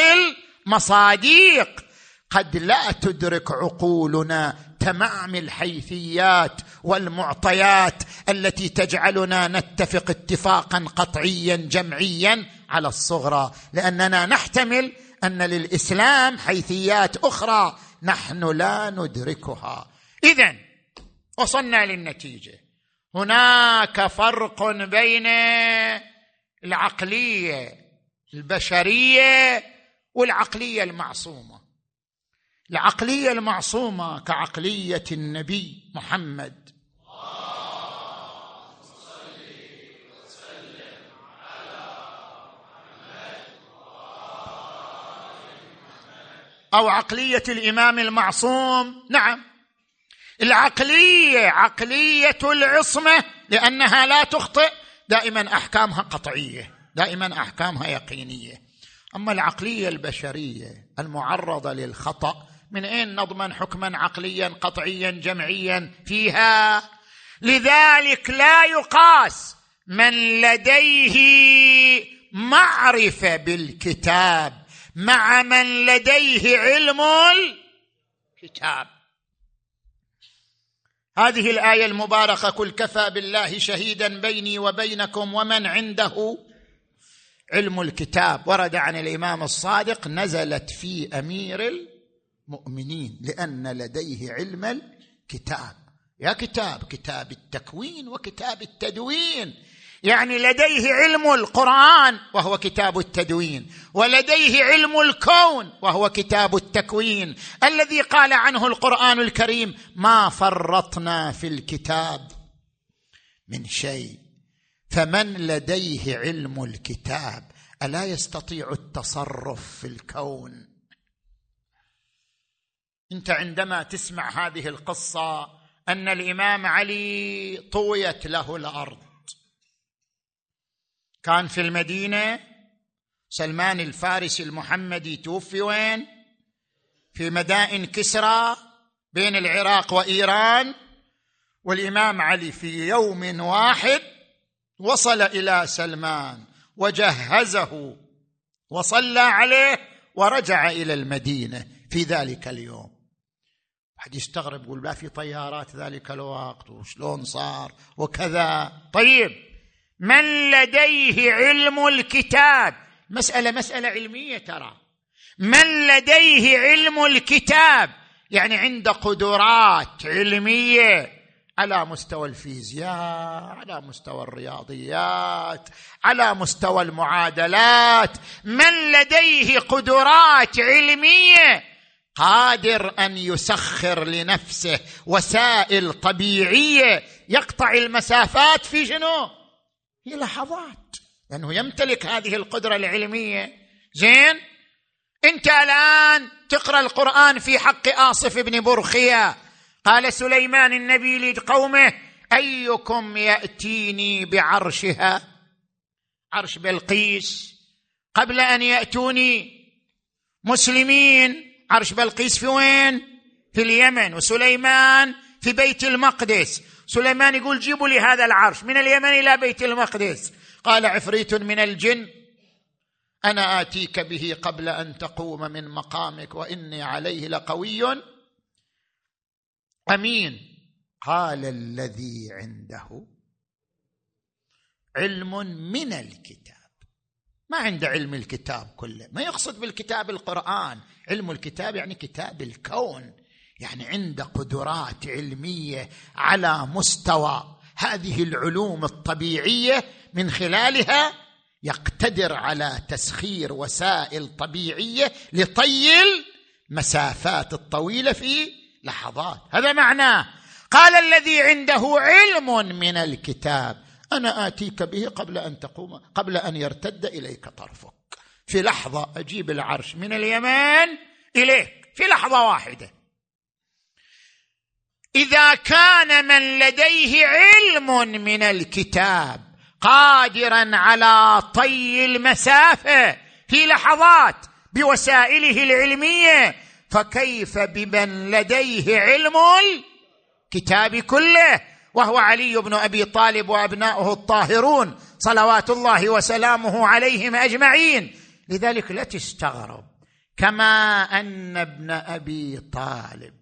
المصاديق. قد لا تدرك عقولنا تمام الحيثيات والمعطيات التي تجعلنا نتفق اتفاقا قطعيا جمعيا على الصغرى لأننا نحتمل أن للإسلام حيثيات أخرى نحن لا ندركها. اذا وصلنا للنتيجة. هناك فرق بين العقلية البشرية والعقلية المعصومة. العقلية المعصومة كعقلية النبي محمد. أو عقلية الإمام المعصوم. نعم. العقلية عقلية العصمة لأنها لا تخطئ. دائما أحكامها قطعية دائما أحكامها يقينية. أما العقلية البشرية المعرضة للخطأ من أين نضمن حكما عقليا قطعيا جمعيا فيها؟ لذلك لا يقاس من لديه معرفة بالكتاب مع من لديه علم الكتاب. هذه الآية المباركة قل كفى بالله شهيدا بيني وبينكم ومن عنده علم الكتاب ورد عن الإمام الصادق نزلت في أمير المؤمنين لأن لديه علم الكتاب يا كتاب كتاب التكوين وكتاب التدوين. يعني لديه علم القرآن وهو كتاب التدوين ولديه علم الكون وهو كتاب التكوين. الذي قال عنه القرآن الكريم ما فرطنا في الكتاب من شيء فمن لديه علم الكتاب ألا يستطيع التصرف في الكون؟ أنت عندما تسمع هذه القصة أن الإمام علي طويت له الأرض. كان في المدينة سلمان الفارسي المحمدي توفي وين؟ في مدائن كسرى بين العراق وإيران والإمام علي في يوم واحد وصل إلى سلمان وجهزه وصلى عليه ورجع إلى المدينة في ذلك اليوم. حد يستغرب يقول ما في طيارات ذلك الوقت وشلون صار؟ وكذا. طيب من لديه علم الكتاب؟ مسألة مسألة علمية ترى. من لديه علم الكتاب؟ يعني عنده قدرات علمية. على مستوى الفيزياء على مستوى الرياضيات على مستوى المعادلات. من لديه قدرات علمية؟ قادر أن يسخر لنفسه وسائل طبيعية. يقطع المسافات في شنو؟ هي لحظات. لأنه يمتلك هذه القدرة العلمية. زين؟ أنت الآن تقرأ القرآن في حق آصف بن برخية. قال سليمان النبي لقومه أيكم يأتيني بعرشها؟ عرش بلقيس. قبل أن يأتوني مسلمين عرش بلقيس في وين؟ في اليمن. وسليمان في بيت المقدس. سليمان يقول جيبوا لي هذا العرش من اليمن إلى بيت المقدس. قال عفريت من الجن أنا آتيك به قبل أن تقوم من مقامك وإني عليه لقوي. أمين. قال الذي عنده علم من الكتاب. ما عنده علم الكتاب كله ما يقصد بالكتاب القرآن. علم الكتاب يعني كتاب الكون. يعني عنده قدرات علمية على مستوى هذه العلوم الطبيعية من خلالها يقتدر على تسخير وسائل طبيعية لطي المسافات الطويلة في لحظات. هذا معناه. قال الذي عنده علم من الكتاب أنا آتيك به قبل أن تقوم قبل أن يرتد إليك طرفك. في لحظة أجيب العرش من اليمن إليك في لحظة واحدة. إذا كان من لديه علم من الكتاب قادرا على طي المسافة في لحظات بوسائله العلمية فكيف بمن لديه علم الكتاب كله؟ وهو علي بن أبي طالب وأبناؤه الطاهرون صلوات الله وسلامه عليهم أجمعين. لذلك لا تستغرب كما أن ابن أبي طالب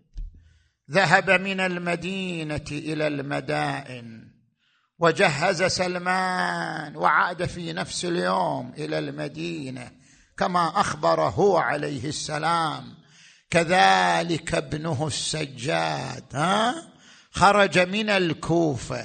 ذهب من المدينة إلى المدائن وجهز سلمان وعاد في نفس اليوم إلى المدينة كما اخبر هو عليه السلام. كذلك ابنه السجاد ها؟ خرج من الكوفة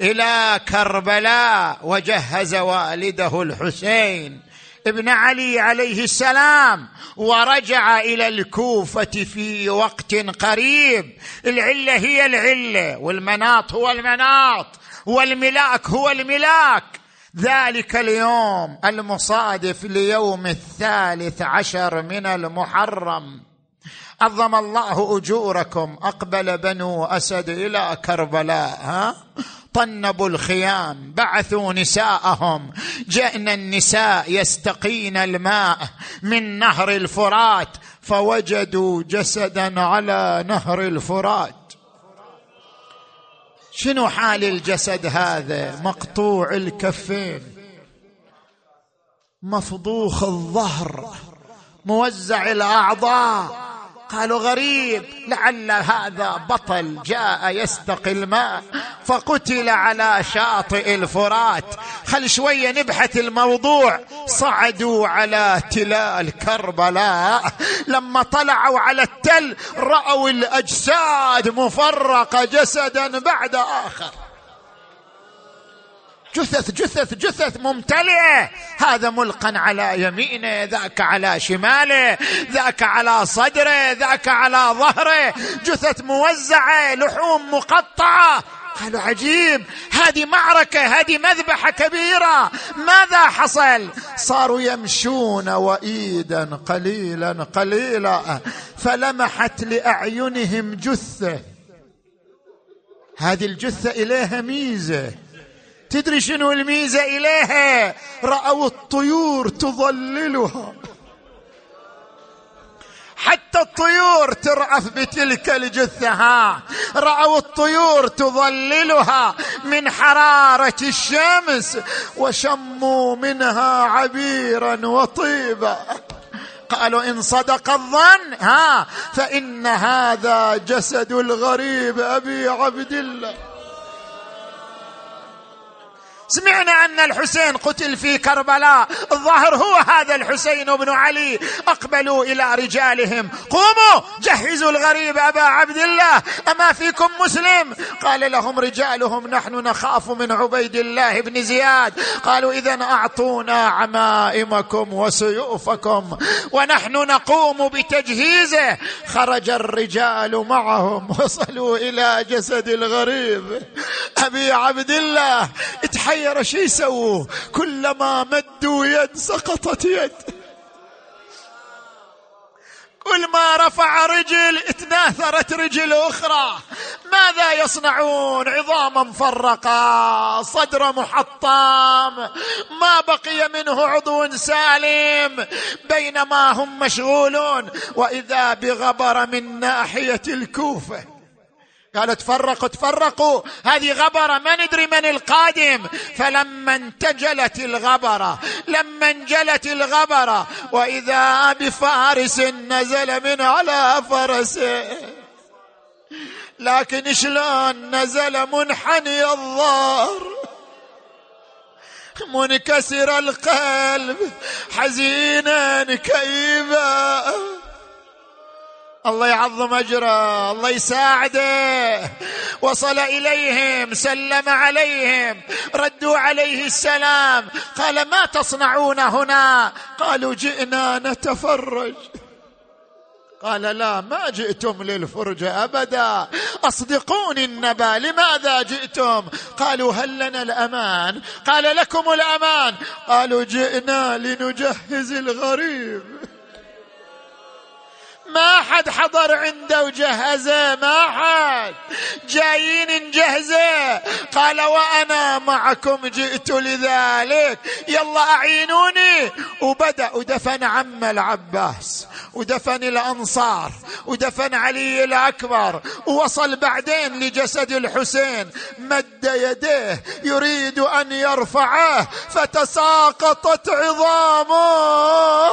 إلى كربلاء وجهز والده الحسين ابن علي عليه السلام ورجع إلى الكوفة في وقت قريب. العلة هي العلة والمناط هو المناط والملاك هو الملاك. ذلك اليوم المصادف ليوم الثالث عشر من المحرم. عظم الله أجوركم أقبل بنو أسد إلى كربلاء ها؟ طنبوا الخيام بعثوا نساءهم. جئن النساء يستقين الماء من نهر الفرات فوجدوا جسدا على نهر الفرات. شنو حال الجسد هذا؟ مقطوع الكفين. مفضوخ الظهر. موزع الأعضاء. قالوا غريب لعل هذا بطل جاء يستقي الماء فقتل على شاطئ الفرات. خل شوية نبحث الموضوع. صعدوا على تلال كربلاء. لما طلعوا على التل رأوا الأجساد مفرقة جسدا بعد آخر. جثث جثث جثث ممتلئة. هذا ملقا على يمينه ذاك على شماله ذاك على صدره ذاك على ظهره. جثث موزعة لحوم مقطعة. قالوا عجيب هذه معركة هذه مذبحة كبيرة. ماذا حصل؟ صاروا يمشون وايدا قليلا قليلا فلمحت لأعينهم جثة. هذه الجثة إليها ميزة. تدري شنو الميزة إليها؟ رأوا الطيور تظللها. حتى الطيور ترأف بتلك الجثة ها. رأوا الطيور تظللها من حرارة الشمس وشموا منها عبيرا وطيبا. قالوا إن صدق الظن ها. فإن هذا جسد الغريب أبي عبد الله. سمعنا أن الحسين قتل في كربلاء. الظاهر هو هذا الحسين بن علي. أقبلوا إلى رجالهم. قوموا جهزوا الغريب أبا عبد الله. أما فيكم مسلم؟ قال لهم رجالهم نحن نخاف من عبيد الله بن زياد. قالوا اذا أعطونا عمائمكم وسيوفكم. ونحن نقوم بتجهيزه. خرج الرجال معهم. وصلوا إلى جسد الغريب. أبي عبد الله اتحير تحير شو يسووا كلما مدوا يد سقطت يد. كل ما رفع رجل اتناثرت رجل أخرى. ماذا يصنعون؟ عظاما مفرقة صدر محطم. ما بقي منه عضو سالم. بينما هم مشغولون. وإذا بغبر من ناحية الكوفة قالوا تفرقوا تفرقوا. هذه غبرة ما ندري من القادم. فلما انتجلت الغبرة لما انجلت الغبرة وإذا بفارس نزل من على فرسه. لكن شلون نزل منحني الظهر منكسر القلب حزينا كئيبا. الله يعظم أجره الله يساعده. وصل إليهم سلم عليهم ردوا عليه السلام. قال ما تصنعون هنا؟ قالوا جئنا نتفرج. قال لا ما جئتم للفرجة أبدا. أصدقوني النبا لماذا جئتم؟ قالوا هل لنا الأمان؟ قال لكم الأمان. قالوا جئنا لنجهز الغريب. ما حد حضر عنده وجهزه ما حد. جايين نجهزه. قال وأنا معكم جئت لذلك. يلا أعينوني. وبدأ ودفن عم العباس ودفن الأنصار ودفن علي الأكبر ووصل بعدين لجسد الحسين. مد يديه يريد أن يرفعه فتساقطت عظامه.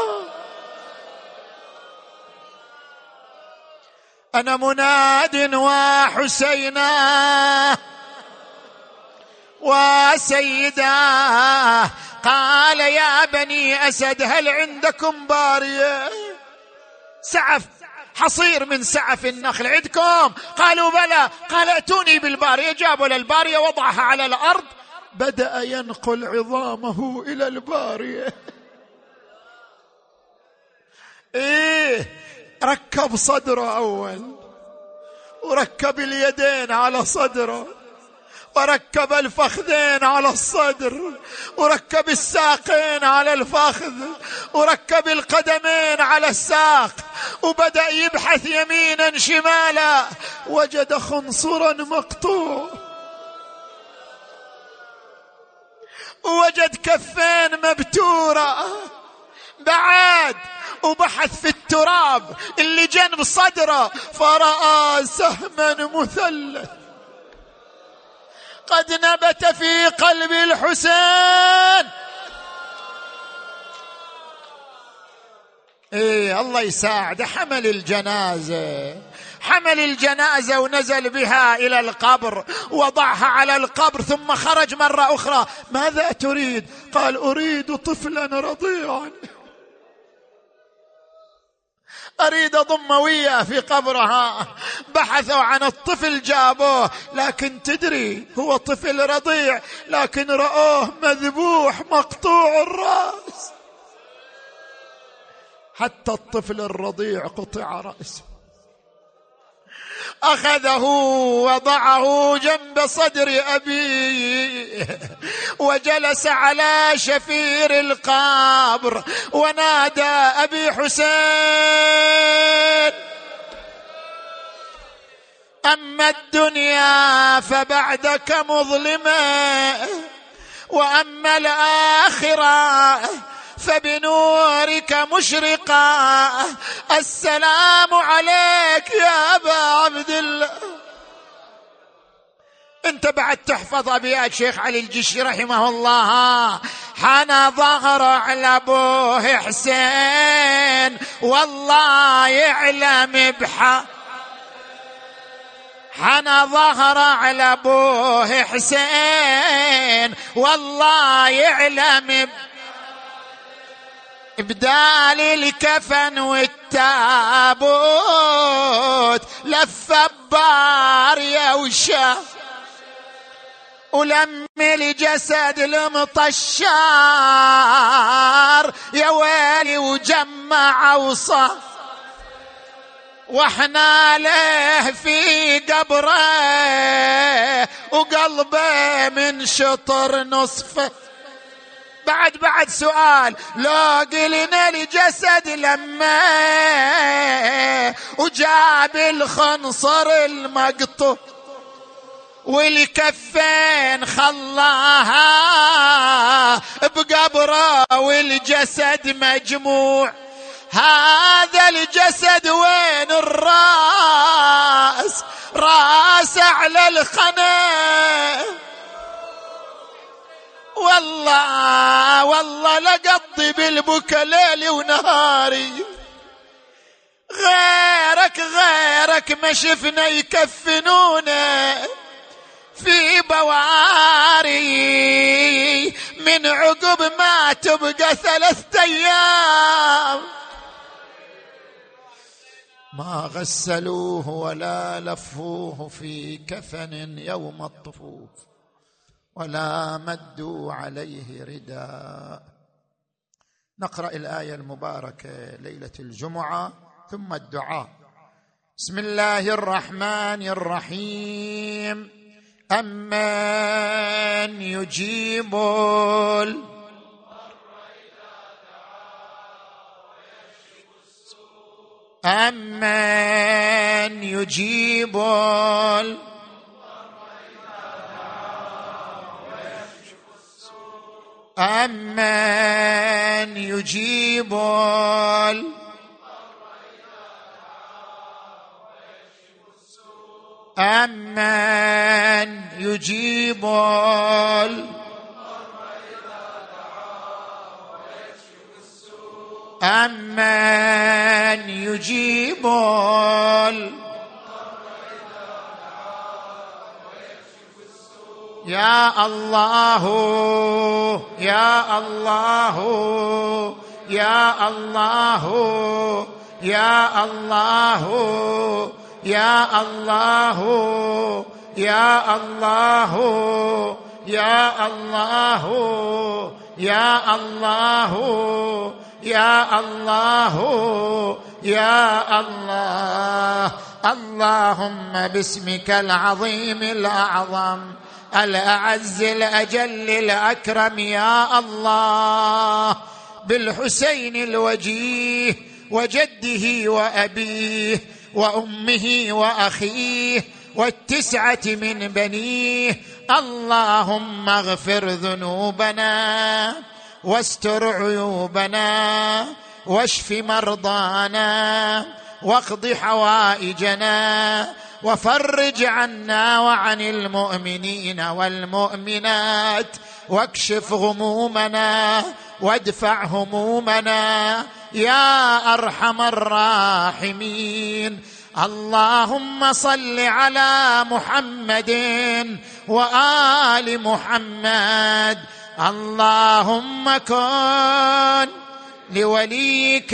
أنا مناد وحسينا وسيدا. قال يا بني أسد هل عندكم بارية؟ سعف حصير من سعف النخل عندكم؟ قالوا بلى. قال ائتوني بالبارية. جابوا للباريه وضعها على الأرض. بدأ ينقل عظامه إلى البارية. إيه ركب صدره أول وركب اليدين على صدره وركب الفخذين على الصدر وركب الساقين على الفخذ وركب القدمين على الساق وبدأ يبحث يمينا شمالا وجد خنصرا مقطوع. وجد كفين مبتورة. بعد وبحث في التراب اللي جنب صدره فرأى سهما مثلث. قد نبت في قلب الحسين. إيه الله يساعد. حمل الجنازة. حمل الجنازة ونزل بها إلى القبر وضعها على القبر ثم خرج مرة أخرى. ماذا تريد؟ قال أريد طفلا رضيعا. أريد أضم وياه في قبرها. بحثوا عن الطفل جابوه لكن تدري هو طفل رضيع لكن رأوه مذبوح مقطوع الرأس. حتى الطفل الرضيع قطع رأسه. أخذه وضعه جنب صدر ابيه وجلس على شفير القبر ونادى أبي حسين. أما الدنيا فبعدك مظلمة وأما الآخرة فبنورك مشرقا. السلام عليك يا أبا عبد الله. انت بعد تحفظ ابيات شيخ علي الجشي رحمه الله. حنى ظهر على ابوه حسين. والله يعلم بحق حنى ظهر على ابوه حسين. والله يعلم بحق بدال الكفن والتابوت لف بار يا وشا. ولم الجسد المطشار يا ويلي وجمع وصف وإحنا له في قبره وقلبه من شطر نصفه. بعد بعد سؤال. لو قلنا الجسد لما وجاب الخنصر المقطوع. والكفين خلاها بقبره والجسد مجموع. هذا الجسد وين الراس؟ راس على الخنا والله والله لقضي بالبكا ليلي ونهاري. غيرك غيرك ما شفنا يكفنونا في بواري. من عقب ما تبقى ثلاثة أيام. ما غسلوه ولا لفوه في كفن يوم الطفوف. ولا مدوا عليه رداء نقرأ الآية المباركة ليلة الجمعة ثم الدعاء. بسم الله الرحمن الرحيم. أمن يجيب أمن يجيب أمن يجيب أمن يجيب أمن يجيب الله يا الله يا الله يا الله يا الله يا الله يا الله يا الله يا الله يا الله. اللهم باسمك العظيم الأعظم. الأعز الأجل الأكرم يا الله بالحسين الوجيه وجده وأبيه وأمه وأخيه والتسعة من بنيه اللهم اغفر ذنوبنا واستر عيوبنا واشف مرضانا واقض حوائجنا وفرج عنا وعن المؤمنين والمؤمنات واكشف غمومنا وادفع همومنا يا أرحم الراحمين. اللهم صل على محمد وآل محمد. اللهم كن لوليك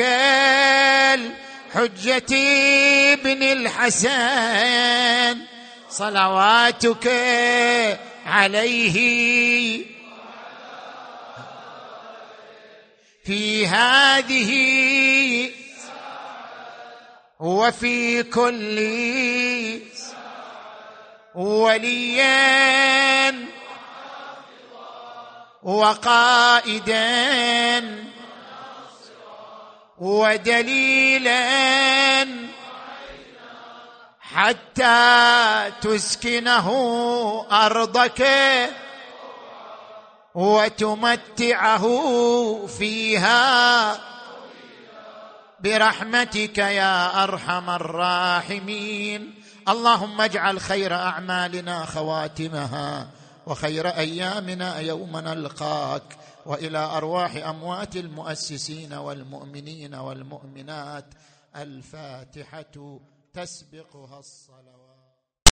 الحجة ابن الحسن صلواتك عليه. في هذه وفي كل وليا وقائدا ودليلا حتى تسكنه أرضك وتمتعه فيها. برحمتك يا أرحم الراحمين. اللهم اجعل خير أعمالنا خواتمها وخير أيامنا يوم نلقاك. وإلى أرواح أموات المؤسسين والمؤمنين والمؤمنات الفاتحة تسبقها الصلاة.